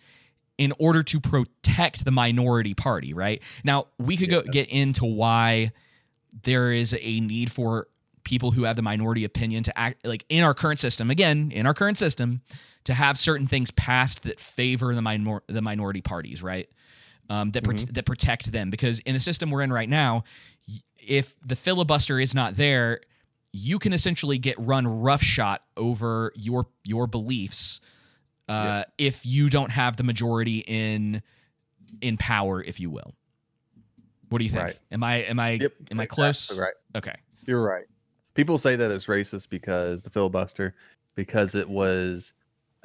in order to protect the minority party, right? Now, we could go get into why there is a need for people who have the minority opinion to act like in our current system again in our current system to have certain things passed that favor the minor the minority parties right? Um, that prote- that protect them because in the system we're in right now if the filibuster is not there you can essentially get run roughshod over your your beliefs uh, if you don't have the majority in in power if you will. What do you think? Right. am i am i am i close? Exactly right. okay. You're right. People say that it's racist because the filibuster, because it was,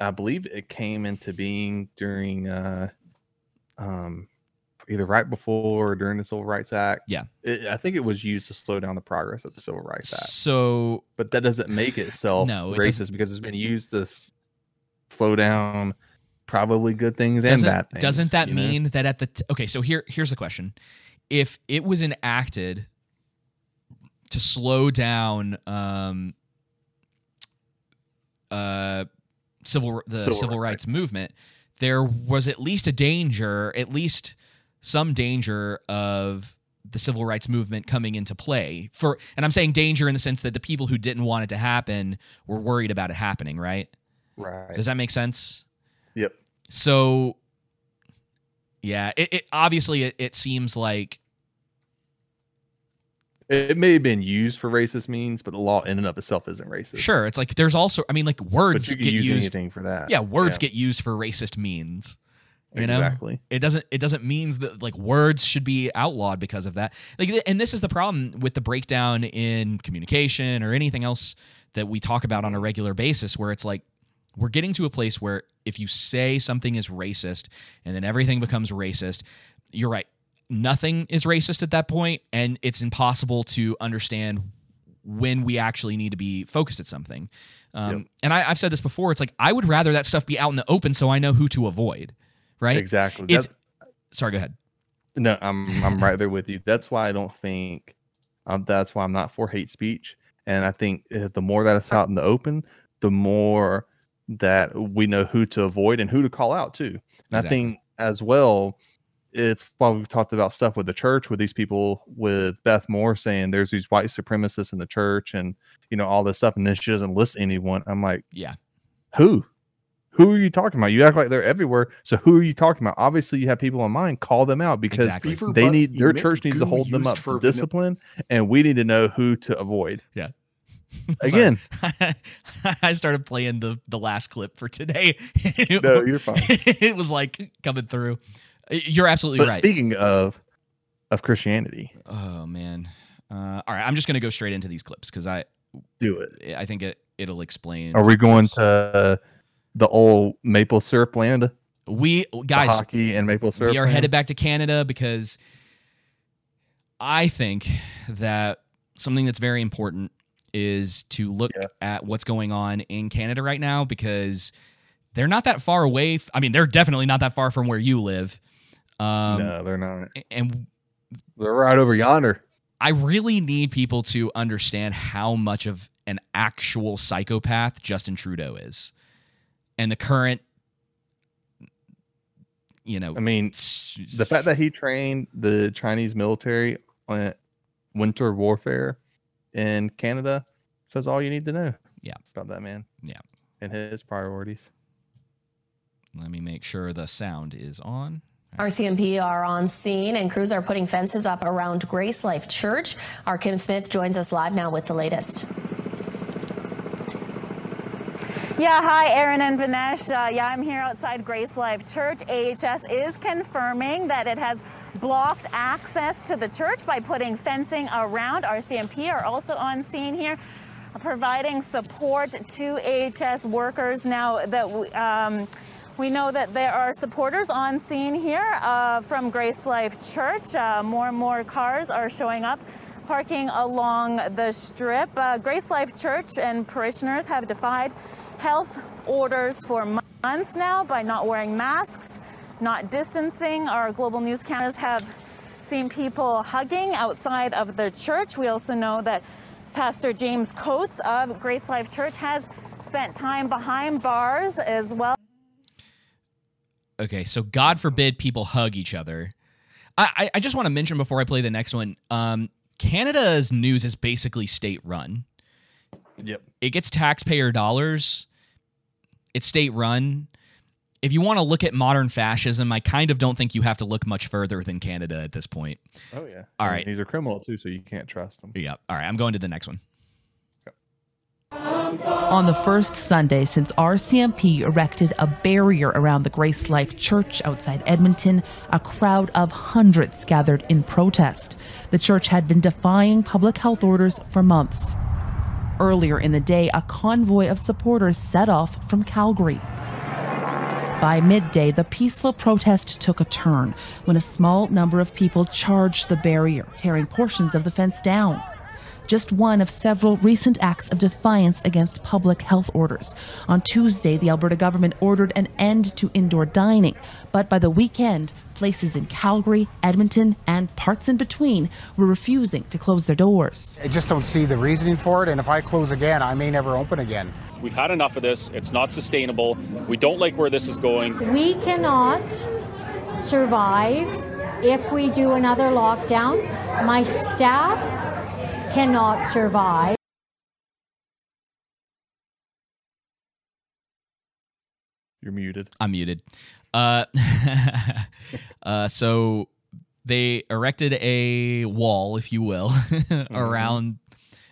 I believe it came into being during, uh, um, either right before or during the Civil Rights Act. Yeah. It, I think it was used to slow down the progress of the Civil Rights Act. So, but that doesn't make it itself No, it racist doesn't. because it's been used to slow down probably good things and doesn't, bad things. Doesn't that you know? mean that at the t- okay? So here here's the question: If it was enacted to slow down um, uh, civil the Civil civil, rights. rights movement, there was at least a danger, at least some danger of the civil rights movement coming into play for and I'm saying danger in the sense that the people who didn't want it to happen were worried about it happening, right? Right. Does that make sense? Yep. So, yeah, it, it obviously it, it seems like It may have been used for racist means, but the law in and of itself isn't racist. sure. It's like there's also I mean like words get use used anything for that. Yeah, words Yeah. get used for racist means. You know, Exactly. it doesn't. It doesn't mean that like words should be outlawed because of that. Like, and this is the problem with the breakdown in communication or anything else that we talk about on a regular basis, where it's like we're getting to a place where if you say something is racist and then everything becomes racist, you're right. Nothing is racist at that point, and it's impossible to understand when we actually need to be focused at something. Um, And I, I've said this before. It's like I would rather that stuff be out in the open so I know who to avoid. Right? Exactly. If, sorry, go ahead. No, I'm I'm right there with you. That's why I don't think um, that's why I'm not for hate speech. And I think uh, the more that it's out in the open, the more that we know who to avoid and who to call out too. And I think as well, it's why we've talked about stuff with the church with these people with Beth Moore saying there's these white supremacists in the church and you know all this stuff, and then she doesn't list anyone. I'm like, Yeah. who? Who are you talking about? You act like they're everywhere. So who are you talking about? Obviously, you have people in mind. Call them out because Exactly. They need their church needs to hold them up for for venom- discipline, and we need to know who to avoid. Yeah. <laughs> Again, <laughs> I started playing the the last clip for today. <laughs> No, you're fine. it was like coming through. You're absolutely but right. speaking of of Christianity, oh man. Uh, all right, I'm just gonna go straight into these clips because I do it. I think it it'll explain. Are we going to uh, the old maple syrup land? We The guys, hockey and maple syrup. we are land? headed back to Canada because I think that something that's very important is to look at what's going on in Canada right now because they're not that far away. I mean, they're definitely not that far from where you live. Um, no, they're not. And they're right over yonder. I really need people to understand how much of an actual psychopath Justin Trudeau is, and the current, you know, I mean, the fact that he trained the Chinese military on winter warfare in Canada says all you need to know. Yeah. About that man. Yeah. And his priorities. Let me make sure the sound is on. RCMP are on scene and crews are putting fences up around Grace Life Church. Our Kim Smith joins us live now with the latest. Yeah, hi, Aaron and Vinesh. Uh, yeah, I'm here outside Grace Life Church. AHS is confirming that it has blocked access to the church by putting fencing around. RCMP are also on scene here providing support to AHS workers now that um, we know that there are supporters on scene here uh, from Grace Life Church. Uh, more and more cars are showing up parking along the strip. Uh, Grace Life Church and parishioners have defied health orders for months now by not wearing masks, not distancing. Our global news cameras have seen people hugging outside of the church. We also know that Pastor James Coates of Grace Life Church has spent time behind bars as well. Okay, so God forbid people hug each other. I, I, I just want to mention before I play the next one um, Canada's news is basically state run. Yep. It gets taxpayer dollars. It's state run. If you want to look at modern fascism, I kind of don't think you have to look much further than Canada at this point. Oh yeah. All right. I right. mean, he's a criminal too, so you can't trust him. Yeah. All right. I'm going to the next one. On the first Sunday since RCMP erected a barrier around the Grace Life Church outside Edmonton, a crowd of hundreds gathered in protest. The church had been defying public health orders for months. Earlier in the day, a convoy of supporters set off from Calgary. By midday, the peaceful protest took a turn when a small number of people charged the barrier, tearing portions of the fence down. Just one of several recent acts of defiance against public health orders. On Tuesday, the Alberta government ordered an end to indoor dining, but by the weekend, places in Calgary, Edmonton, and parts in between were refusing to close their doors. I just don't see the reasoning for it, and if I close again, I may never open again. We've had enough of this. It's not sustainable. We don't like where this is going. We cannot survive if we do another lockdown. My staff cannot survive. You're muted. I'm muted. Uh, <laughs> uh, so they erected a wall, if you will, <laughs> around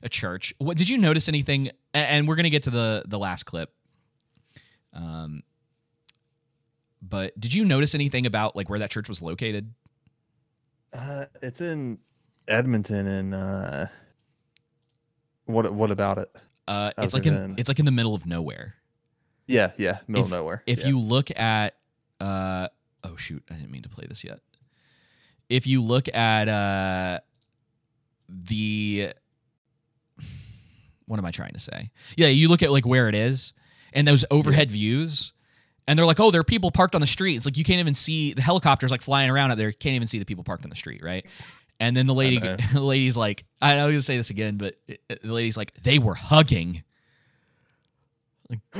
a church. What did you notice anything? And we're gonna get to the the last clip. Um, but did you notice anything about like where that church was located? Uh, it's in Edmonton, and uh, what what about it? Uh, it's like in than- it's like in the middle of nowhere. Yeah, yeah, middle if, of nowhere. If yeah. you look at, uh, oh shoot, I didn't mean to play this yet. If you look at uh, the, what am I trying to say? Yeah, you look at like where it is and those overhead views, and they're like, oh, there are people parked on the street. It's like you can't even see the helicopters like flying around out there. You can't even see the people parked on the street, right? And then the lady, <laughs> the lady's like, I know gonna say this again, but it- it- the lady's like, they were hugging. Like, <gasps>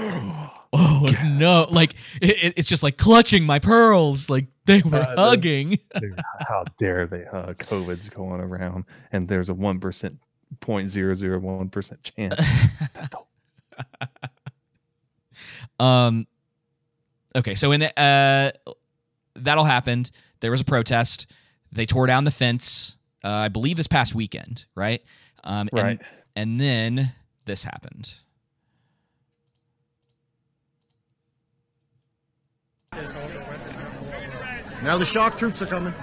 oh <gasps> no! Like it, it- it's just like clutching my pearls. Like they were Uh, hugging. <laughs> <laughs> Dude, how dare they hug? COVID's going around, and there's a one percent, point zero zero one percent chance. Um. Okay, so in uh, that all happened. There was a protest. They tore down the fence. Uh, I believe this past weekend, right? Um, and- Right. And, then this happened. Now the shock troops are coming.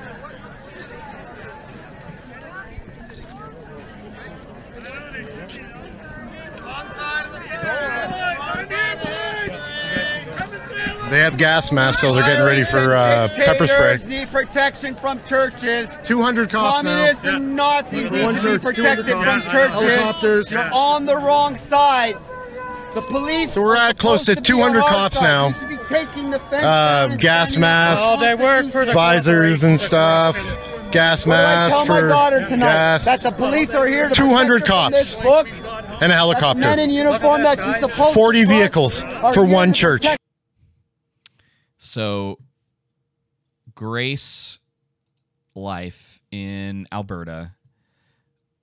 They have gas masks, so they're getting ready for uh, pepper spray. Need protection from churches. 200 cops now. Communists and Nazis For need one to church, be protected from cops. churches. Helicopters. You're on the wrong side. The police. So we're at close to supposed be on 200 cops side. now. You should be taking the fence Uh, down and gas standing masks, up for the visors and stuff. Gas What I masks tell my for daughter tonight? gas. That the police are here 200 protect her from cops this book. and a helicopter. Men in uniform that she's supposed 40 to vehicles for one church. So, Grace Life in Alberta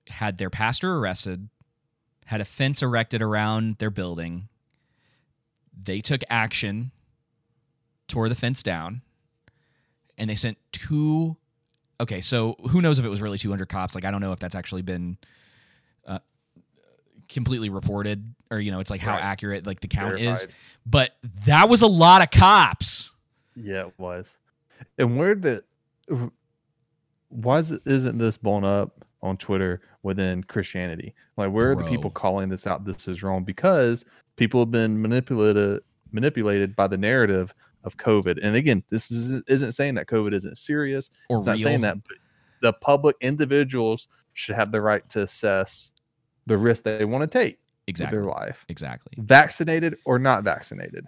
had their pastor arrested, had a fence erected around their building. They took action, tore the fence down, and they sent two. Okay, so who knows if it was really 200 cops? Like, I don't know if that's actually been uh, completely reported or, you know, it's like how Right. accurate like the count is. But that was a lot of cops. Yeah, it was. And where the why is it, isn't this blown up on Twitter within Christianity? Like, where are the people calling this out? This is wrong because people have been manipulated manipulated by the narrative of COVID. And again, this is, isn't saying that COVID isn't serious. Or it's not saying that the public individuals should have the right to assess the risk they want to take Exactly. their life, Exactly. vaccinated or not vaccinated.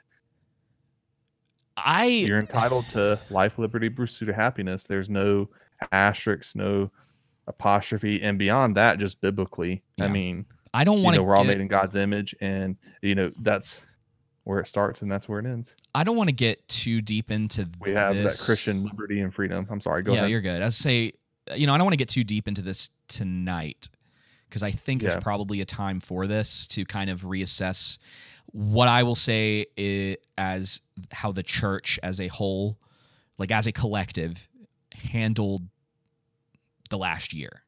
I you're entitled to life, liberty, pursuit of happiness. There's no asterisks, no apostrophe, and beyond that, just biblically. I mean, I don't want to. we're all to made in God's image, and you know that's where it starts and that's where it ends. I don't want to get too deep into We have this. that Christian liberty and freedom. I'm sorry, go yeah, ahead. you're good. I was say, you know, I don't want to get too deep into this tonight because I think Yeah. there's probably a time for this to kind of reassess what I will say i as how the church as a whole, like as a collective, handled the last year.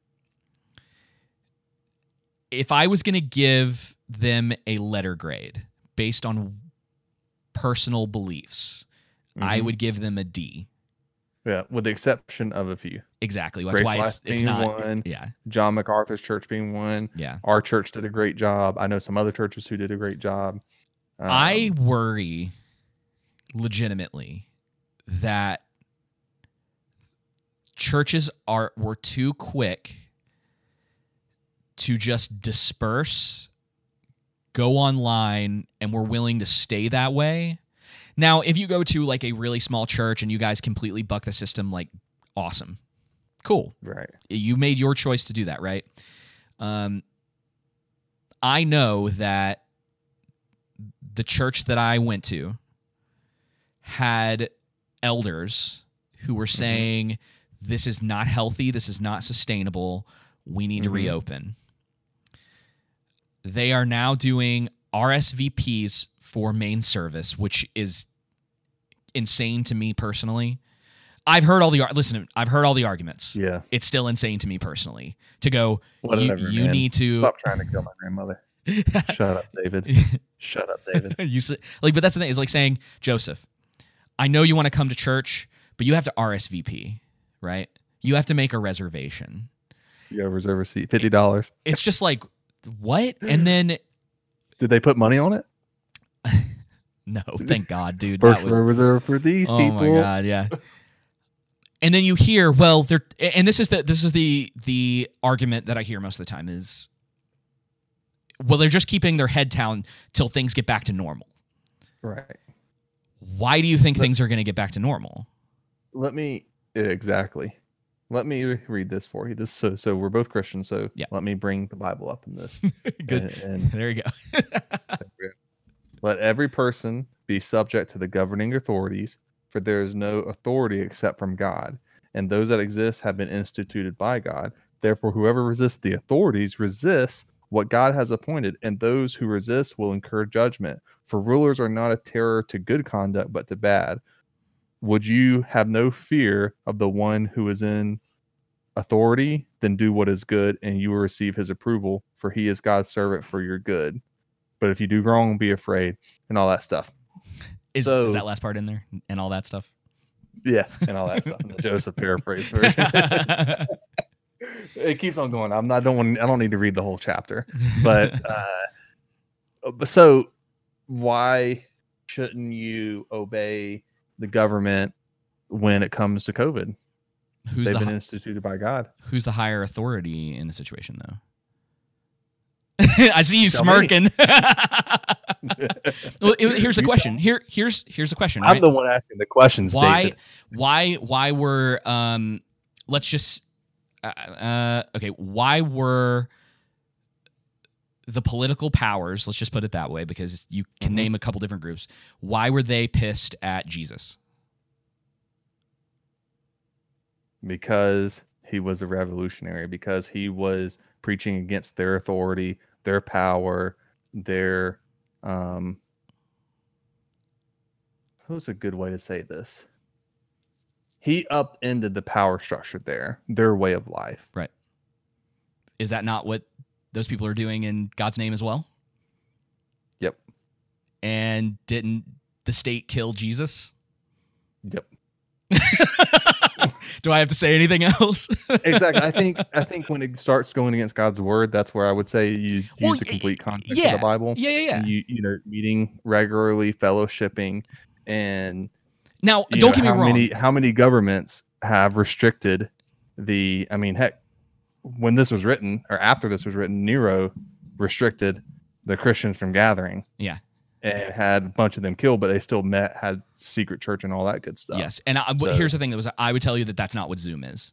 If I was going to give them a letter grade based on personal beliefs, I Mhm. would give them a D. Yeah, with the exception of a few. Exactly. That's Grace why it's it's not. one. Yeah. John MacArthur's church being one. Yeah. Our church did a great job. I know some other churches who did a great job. Um, I worry legitimately that churches are were too quick to just disperse, go online, and we're willing to stay that way. Now, if you go to like a really small church and you guys completely buck the system, like awesome. Cool. Right. You made your choice to do that, right? Um I know that the church that I went to had elders who were saying this is not healthy, this is not sustainable, we need to Mhm. reopen. They are now doing RSVPs for main service, which is insane to me personally. I've heard all the listen. I've heard all the arguments. Yeah. it's still insane to me personally to go. Whatever, you you need to stop trying to kill my grandmother. <laughs> Shut up, David. <laughs> Shut up, David. you like, but that's the thing. It's like saying Joseph. I know you want to come to church, but you have to RSVP, right? You have to make a reservation. You to reserve a seat. Fifty dollars. It's just like what? And then <laughs> Did they put money on it? <laughs> no, thank God, dude. First would- row reserved for these oh people. my god, yeah. And then you hear, well, they're and this is the this is the the argument that I hear most of the time is well, they're just keeping their head down till things get back to normal. Right. Why do you think things are going to get back to normal? Let me exactly. Let me read this for you. This so so we're both Christians, so Yeah. let me bring the Bible up in this. <laughs> Good. And, and There you <laughs> go. let every person be subject to the governing authorities, for there is no authority except from God, and those that exist have been instituted by God. Therefore, whoever resists the authorities resists what God has appointed, and those who resist will incur judgment. For rulers are not a terror to good conduct, but to bad. Would you have no fear of the one who is in authority? Then do what is good, and you will receive his approval, for he is God's servant for your good. But if you do wrong, be afraid, and all that stuff. Is, So- is that last part in there and all that stuff? Yeah, and all that stuff. Joseph paraphrase version. <laughs> it keeps on going. I'm not. I don't want. I don't need to read the whole chapter. But uh, but so why shouldn't you obey the government when it comes to COVID? Who's They've the been instituted by God. Who's the higher authority in the situation, though? <laughs> I see you Tell smirking. <laughs> well, here's the question. Here, here's here's the question. I'm the one asking the questions. why David. why why were um let's just uh, uh okay why were the political powers let's just put it that way because you can Mm-hmm. name a couple different groups why were they pissed at jesus Because he was a revolutionary because he was preaching against their authority, their power, their um who's a good way to say this? He upended the power structure there, their way of life. Right. Is that not what those people are doing in God's name as well? Yep. And didn't the state kill Jesus? Yep. <laughs> Do I have to say anything else? <laughs> exactly. I think I think when it starts going against God's word, that's where I would say you use Well, the complete context yeah. of the Bible. Yeah, yeah, yeah. You you know, meeting regularly, fellowshipping, and Now, don't know, get me how wrong. Many, how many governments have restricted the? I mean, heck, when this was written or after this was written, Nero restricted the Christians from gathering. Yeah. And had a bunch of them killed, but they still met, had secret church and all that good stuff. Yes, and I, So- here's the thing: that was I would tell you that that's not what Zoom is.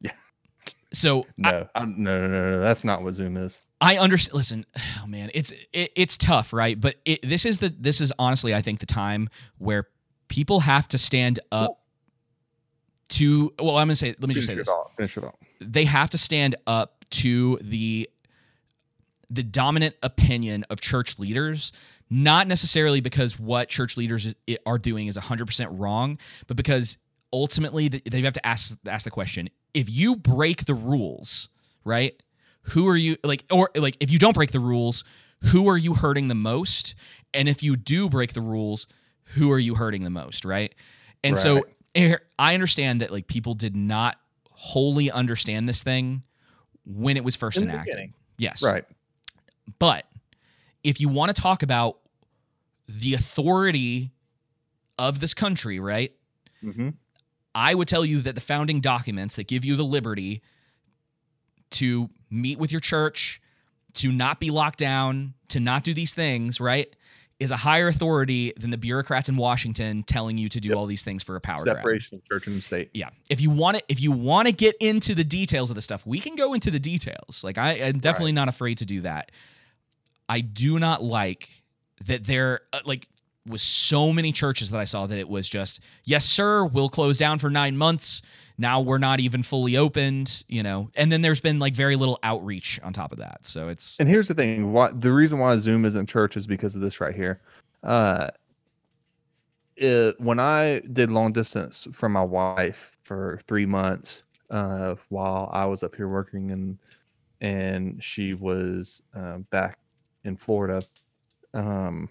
Yeah. <laughs> So No, I, no, no, no, no, that's not what Zoom is. I understand. Listen, <sighs> oh man, it's it, it's tough, right? But it, this is the this is honestly, I think, the time where people have to stand up to. Well, I'm gonna say. Let me just say Finish this. Finish it off. they have to stand up to the the dominant opinion of church leaders not necessarily because what church leaders are doing is 100% wrong but because ultimately they have to ask ask the question if you break the rules right who are you like or like if you don't break the rules who are you hurting the most and if you do break the rules who are you hurting the most right and so Right. er, i understand that like people did not wholly understand this thing when it was first In enacted beginning. yes Right. but if you want to talk about the authority of this country, right? Mm-hmm. I would tell you that the founding documents that give you the liberty to meet with your church, to not be locked down, to not do these things, right? Is a higher authority than the bureaucrats in Washington telling you to do all these things for a power grab. Separation of church and state. Yeah. If you want to, if you want to get into the details of the stuff, we can go into the details. Like I, I'm definitely not afraid to do that. I do not like that there, uh, like, was so many churches that I saw that it was just, yes, sir, we'll close down for nine months. Now we're not even fully opened, you know. And then there's been like very little outreach on top of that. So it's And here's the thing: what the reason why Zoom isn't church is because of this right here. Uh, it, when I did long distance from my wife for three months, uh, while I was up here working and and she was uh, back in Florida, um,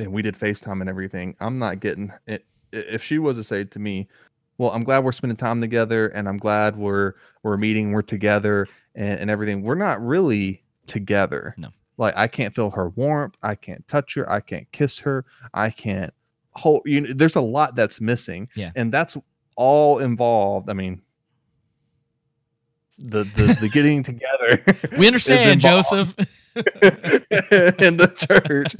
and we did FaceTime and everything. I'm not getting it. If she was to say to me, well, I'm glad we're spending time together, and I'm glad we're we're meeting, we're together, and, and everything. We're not really together. No. Like I can't feel her warmth. I can't touch her. I can't kiss her. I can't hold. You know, there's a lot that's missing. Yeah. And that's all involved. I mean, the the, the getting together. <laughs> we understand, Joseph. <laughs> in the church.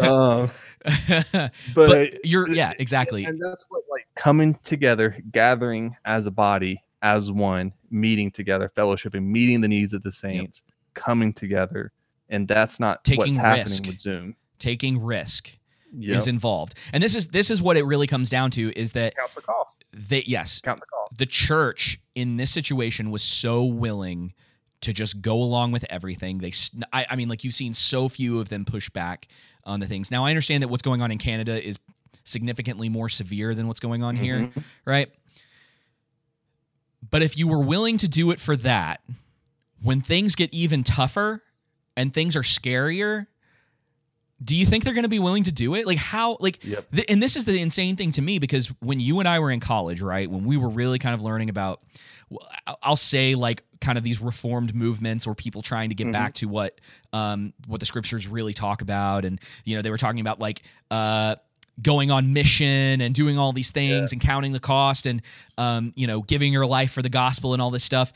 <laughs> um, <laughs> but, but you're yeah, exactly. and that's what like coming together, gathering as a body, as one, meeting together, fellowshipping, meeting the needs of the saints, coming together, and that's not Taking what's happening risk. with Zoom. Taking risk Yep. is involved. And this is this is what it really comes down to is that Counts the cost. they yes, Count the cost. the church in this situation was so willing to just go along with everything. They, I mean, like you've seen so few of them push back on the things. Now I understand that what's going on in Canada is significantly more severe than what's going on here, Mhm. right? But if you were willing to do it for that, when things get even tougher and things are scarier, do you think they're going to be willing to do it? Like how like Yep. th- and this is the insane thing to me because when you and I were in college, right? When we were really kind of learning about I'll say like kind of these reformed movements or people trying to get Mhm. back to what um what the scriptures really talk about and you know they were talking about like uh going on mission and doing all these things and counting the cost and um you know giving your life for the gospel and all this stuff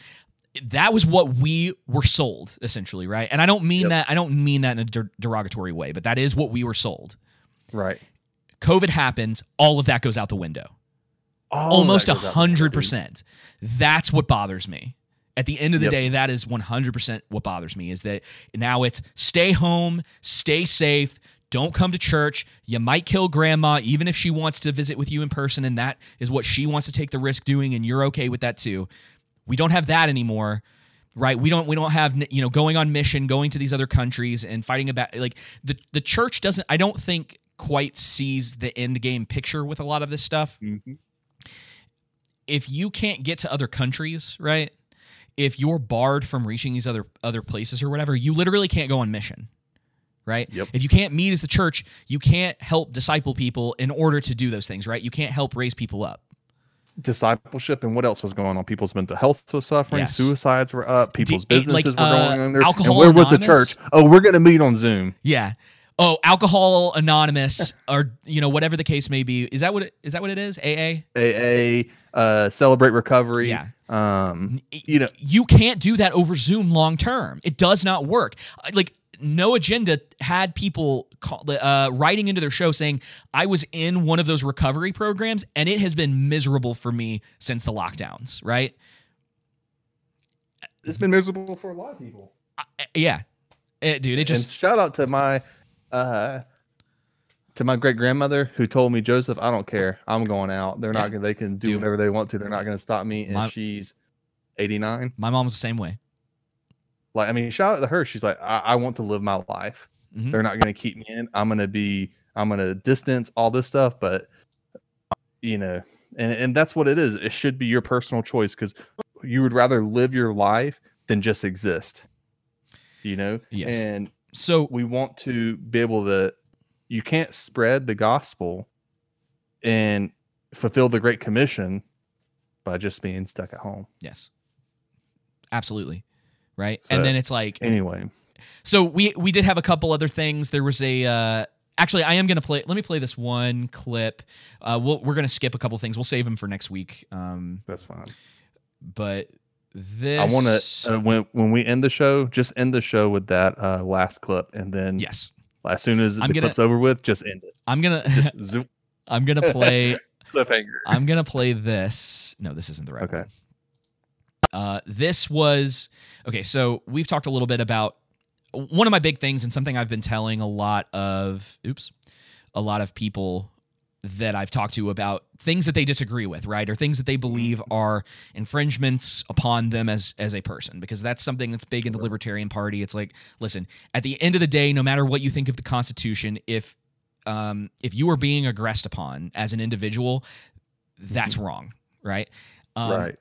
that was what we were sold essentially, right? And I don't mean yep. that I don't mean that in a der- derogatory way, but that is what we were sold. Right. COVID happens, all of that goes out the window. All Almost a hundred percent. That's what bothers me. At the end of the yep. day, that is one hundred percent what bothers me is that now it's stay home, stay safe, don't come to church. You might kill grandma, even if she wants to visit with you in person, and that is what she wants to take the risk doing, and you're okay with that too. We don't have that anymore right? We don't we don't have you know going on mission going to these other countries and fighting about like the the church doesn't i don't think quite sees the end game picture with a lot of this stuff. Mm-hmm. if you can't get to other countries right if you're barred from reaching these other other places or whatever you literally can't go on mission right? Yep. if you can't meet as the church you can't help disciple people in order to do those things right? You can't help raise people up discipleship and what else was going on? People's mental health was suffering, yes. suicides were up, people's eh, D- businesses like, were uh, going under. Alcohol and where Anonymous? was the church? Oh, we're gonna meet on Zoom. Yeah. Oh, Alcohol Anonymous, <laughs> or you know, whatever the case may be. Is that what it, is that what it is? AA. AA. Uh, celebrate recovery. Yeah. Um, you know, you can't do that over Zoom long term. It does not work. Like no agenda had people call, uh, writing into their show saying i was in one of those recovery programs and it has been miserable for me since the lockdowns right? It's been miserable for a lot of people. Yeah. It, dude it just and shout out to my uh to my great grandmother who told me joseph i don't care. I'm going out. They're yeah. not gonna they can do dude. whatever they want to. They're not gonna stop me. And my, she's 89 my mom was the same way. Like, I mean, shout out to her. She's like, I, I want to live my life. Mm-hmm. They're not going to keep me in. I'm going to be, I'm going to distance all this stuff. But, you know, and, and that's what it is. It should be your personal choice because you would rather live your life than just exist, you know? Yes. And so we want to be able to, you can't spread the gospel and fulfill the Great Commission by just being stuck at home. Yes. Absolutely right? So, and then it's like anyway. So we we did have a couple other things. There was a. Uh, actually, I am going to play. Let me play this one clip. Uh, we'll, we're going to skip a couple things. We'll save them for next week. Um, That's fine. But this, I want to uh, when when we end the show, just end the show with that uh, last clip, and then yes, as soon as I'm the gonna, clip's over with, just end it. I'm gonna just <laughs> zoom. I'm gonna play <laughs> cliffhanger. I'm gonna play this. No, this isn't the right. Okay. One. Uh, this was okay. So we've talked a little bit about one of my big things and something I've been telling a lot of oops, a lot of people that I've talked to about things that they disagree with, right? Or things that they believe mm-hmm. are infringements upon them as as a person because that's something that's big in the libertarian party. It's like, listen, at the end of the day, no matter what you think of the constitution, if um, if you are being aggressed upon as an individual, that's mm-hmm. wrong, right? Um, right.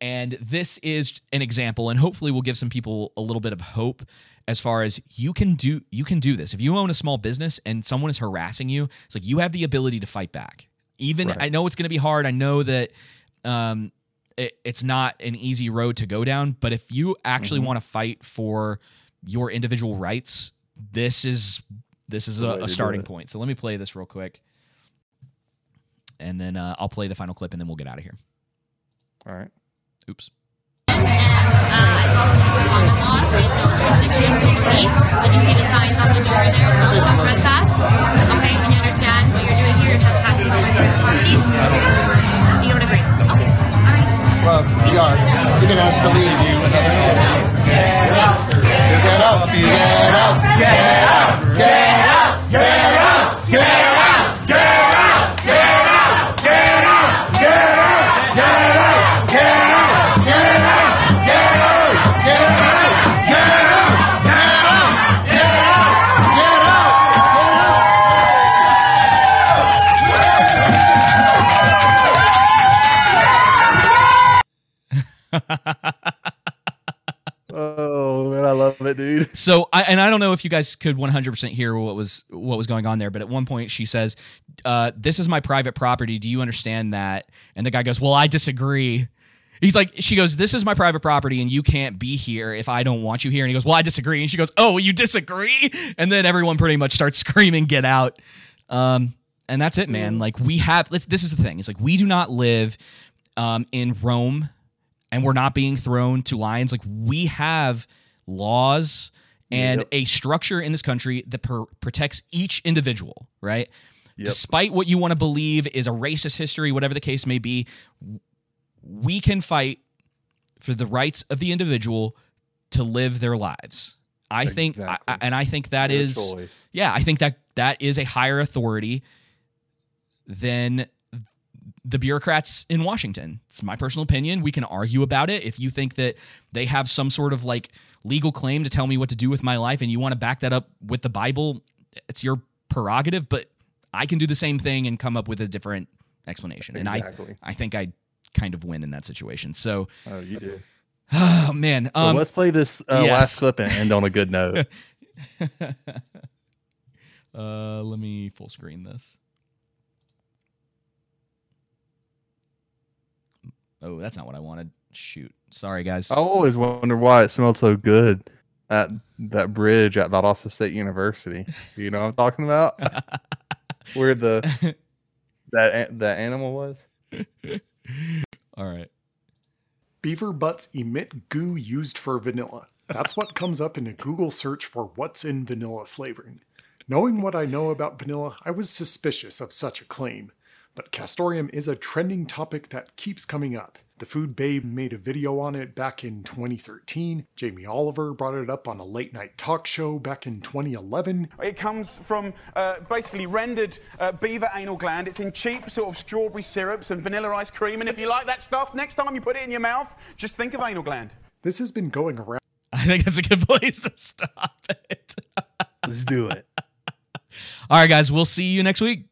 And this is an example, and hopefully will give some people a little bit of hope as far as you can do you can do this. If you own a small business and someone is harassing you, it's like you have the ability to fight back. Even right. I know it's going to be hard. I know that um, it's not an easy road to go down. But if you actually mm-hmm. want to fight for your individual rights, this is this is a, a starting point. So let me play this real quick, and then uh, I'll play the final clip, and then we'll get out of here. All right. Oops. You. Okay. Okay. Can ask to leave. Get out! Get out! Get out! Get out! Get out! Get out! Get out! Get out! Oh man, I love it, dude. <laughs> So I and I don't know if you guys could 100% hear what was what was going on there, but at one point she says, uh, "This is my private property. Do you understand that?" And the guy goes, "Well, I disagree." He's like, she goes, "This is my private property, and you can't be here if I don't want you here." And he goes, "Well, I disagree." And she goes, "Oh, you disagree?" And then everyone pretty much starts <laughs> screaming, "Get out!" Um, and that's it, man. Like we have. Let's, this is the thing. It's like we do not live um, in Rome and we're not being thrown to lions. Like we have laws and Yep. a structure in this country that per- protects each individual, right? Yep. Despite what you want to believe is a racist history, whatever the case may be, we can fight for the rights of the individual to live their lives. I think, I, I- and I think that Their is, choice. yeah, I think that that is a higher authority than the bureaucrats in Washington. It's my personal opinion. We can argue about it. If you think that they have some sort of like legal claim to tell me what to do with my life and you want to back that up with the Bible, it's your prerogative, but I can do the same thing and come up with a different explanation. Exactly. And I I think I kind of win in that situation. So Oh, you do. <sighs> Oh man. So Um, let's play this uh, yes. last clip and end on a good <laughs> note. uh, let me full screen this. Oh, that's not what I wanted. Shoot. Sorry, guys. I always wonder why it smelled so good at that bridge at Valdosta State University. You know what I'm talking about? <laughs> Where the that a- that animal was. <laughs> All right. Beaver butts emit goo used for vanilla. That's what comes up in a Google search for what's in vanilla flavoring. Knowing what I know about vanilla, I was suspicious of such a claim. But Castoreum is a trending topic that keeps coming up. The Food Babe made a video on it back in 2013. Jamie Oliver brought it up on a late night talk show back in 2011. It comes from uh, basically rendered uh, beaver anal gland. It's in cheap sort of strawberry syrups and vanilla ice cream. And if you like that stuff, next time you put it in your mouth, just think of anal gland. This has been going around. <laughs> I think that's a good place to stop it. Let's do it. <laughs> All right, guys. We'll see you next week.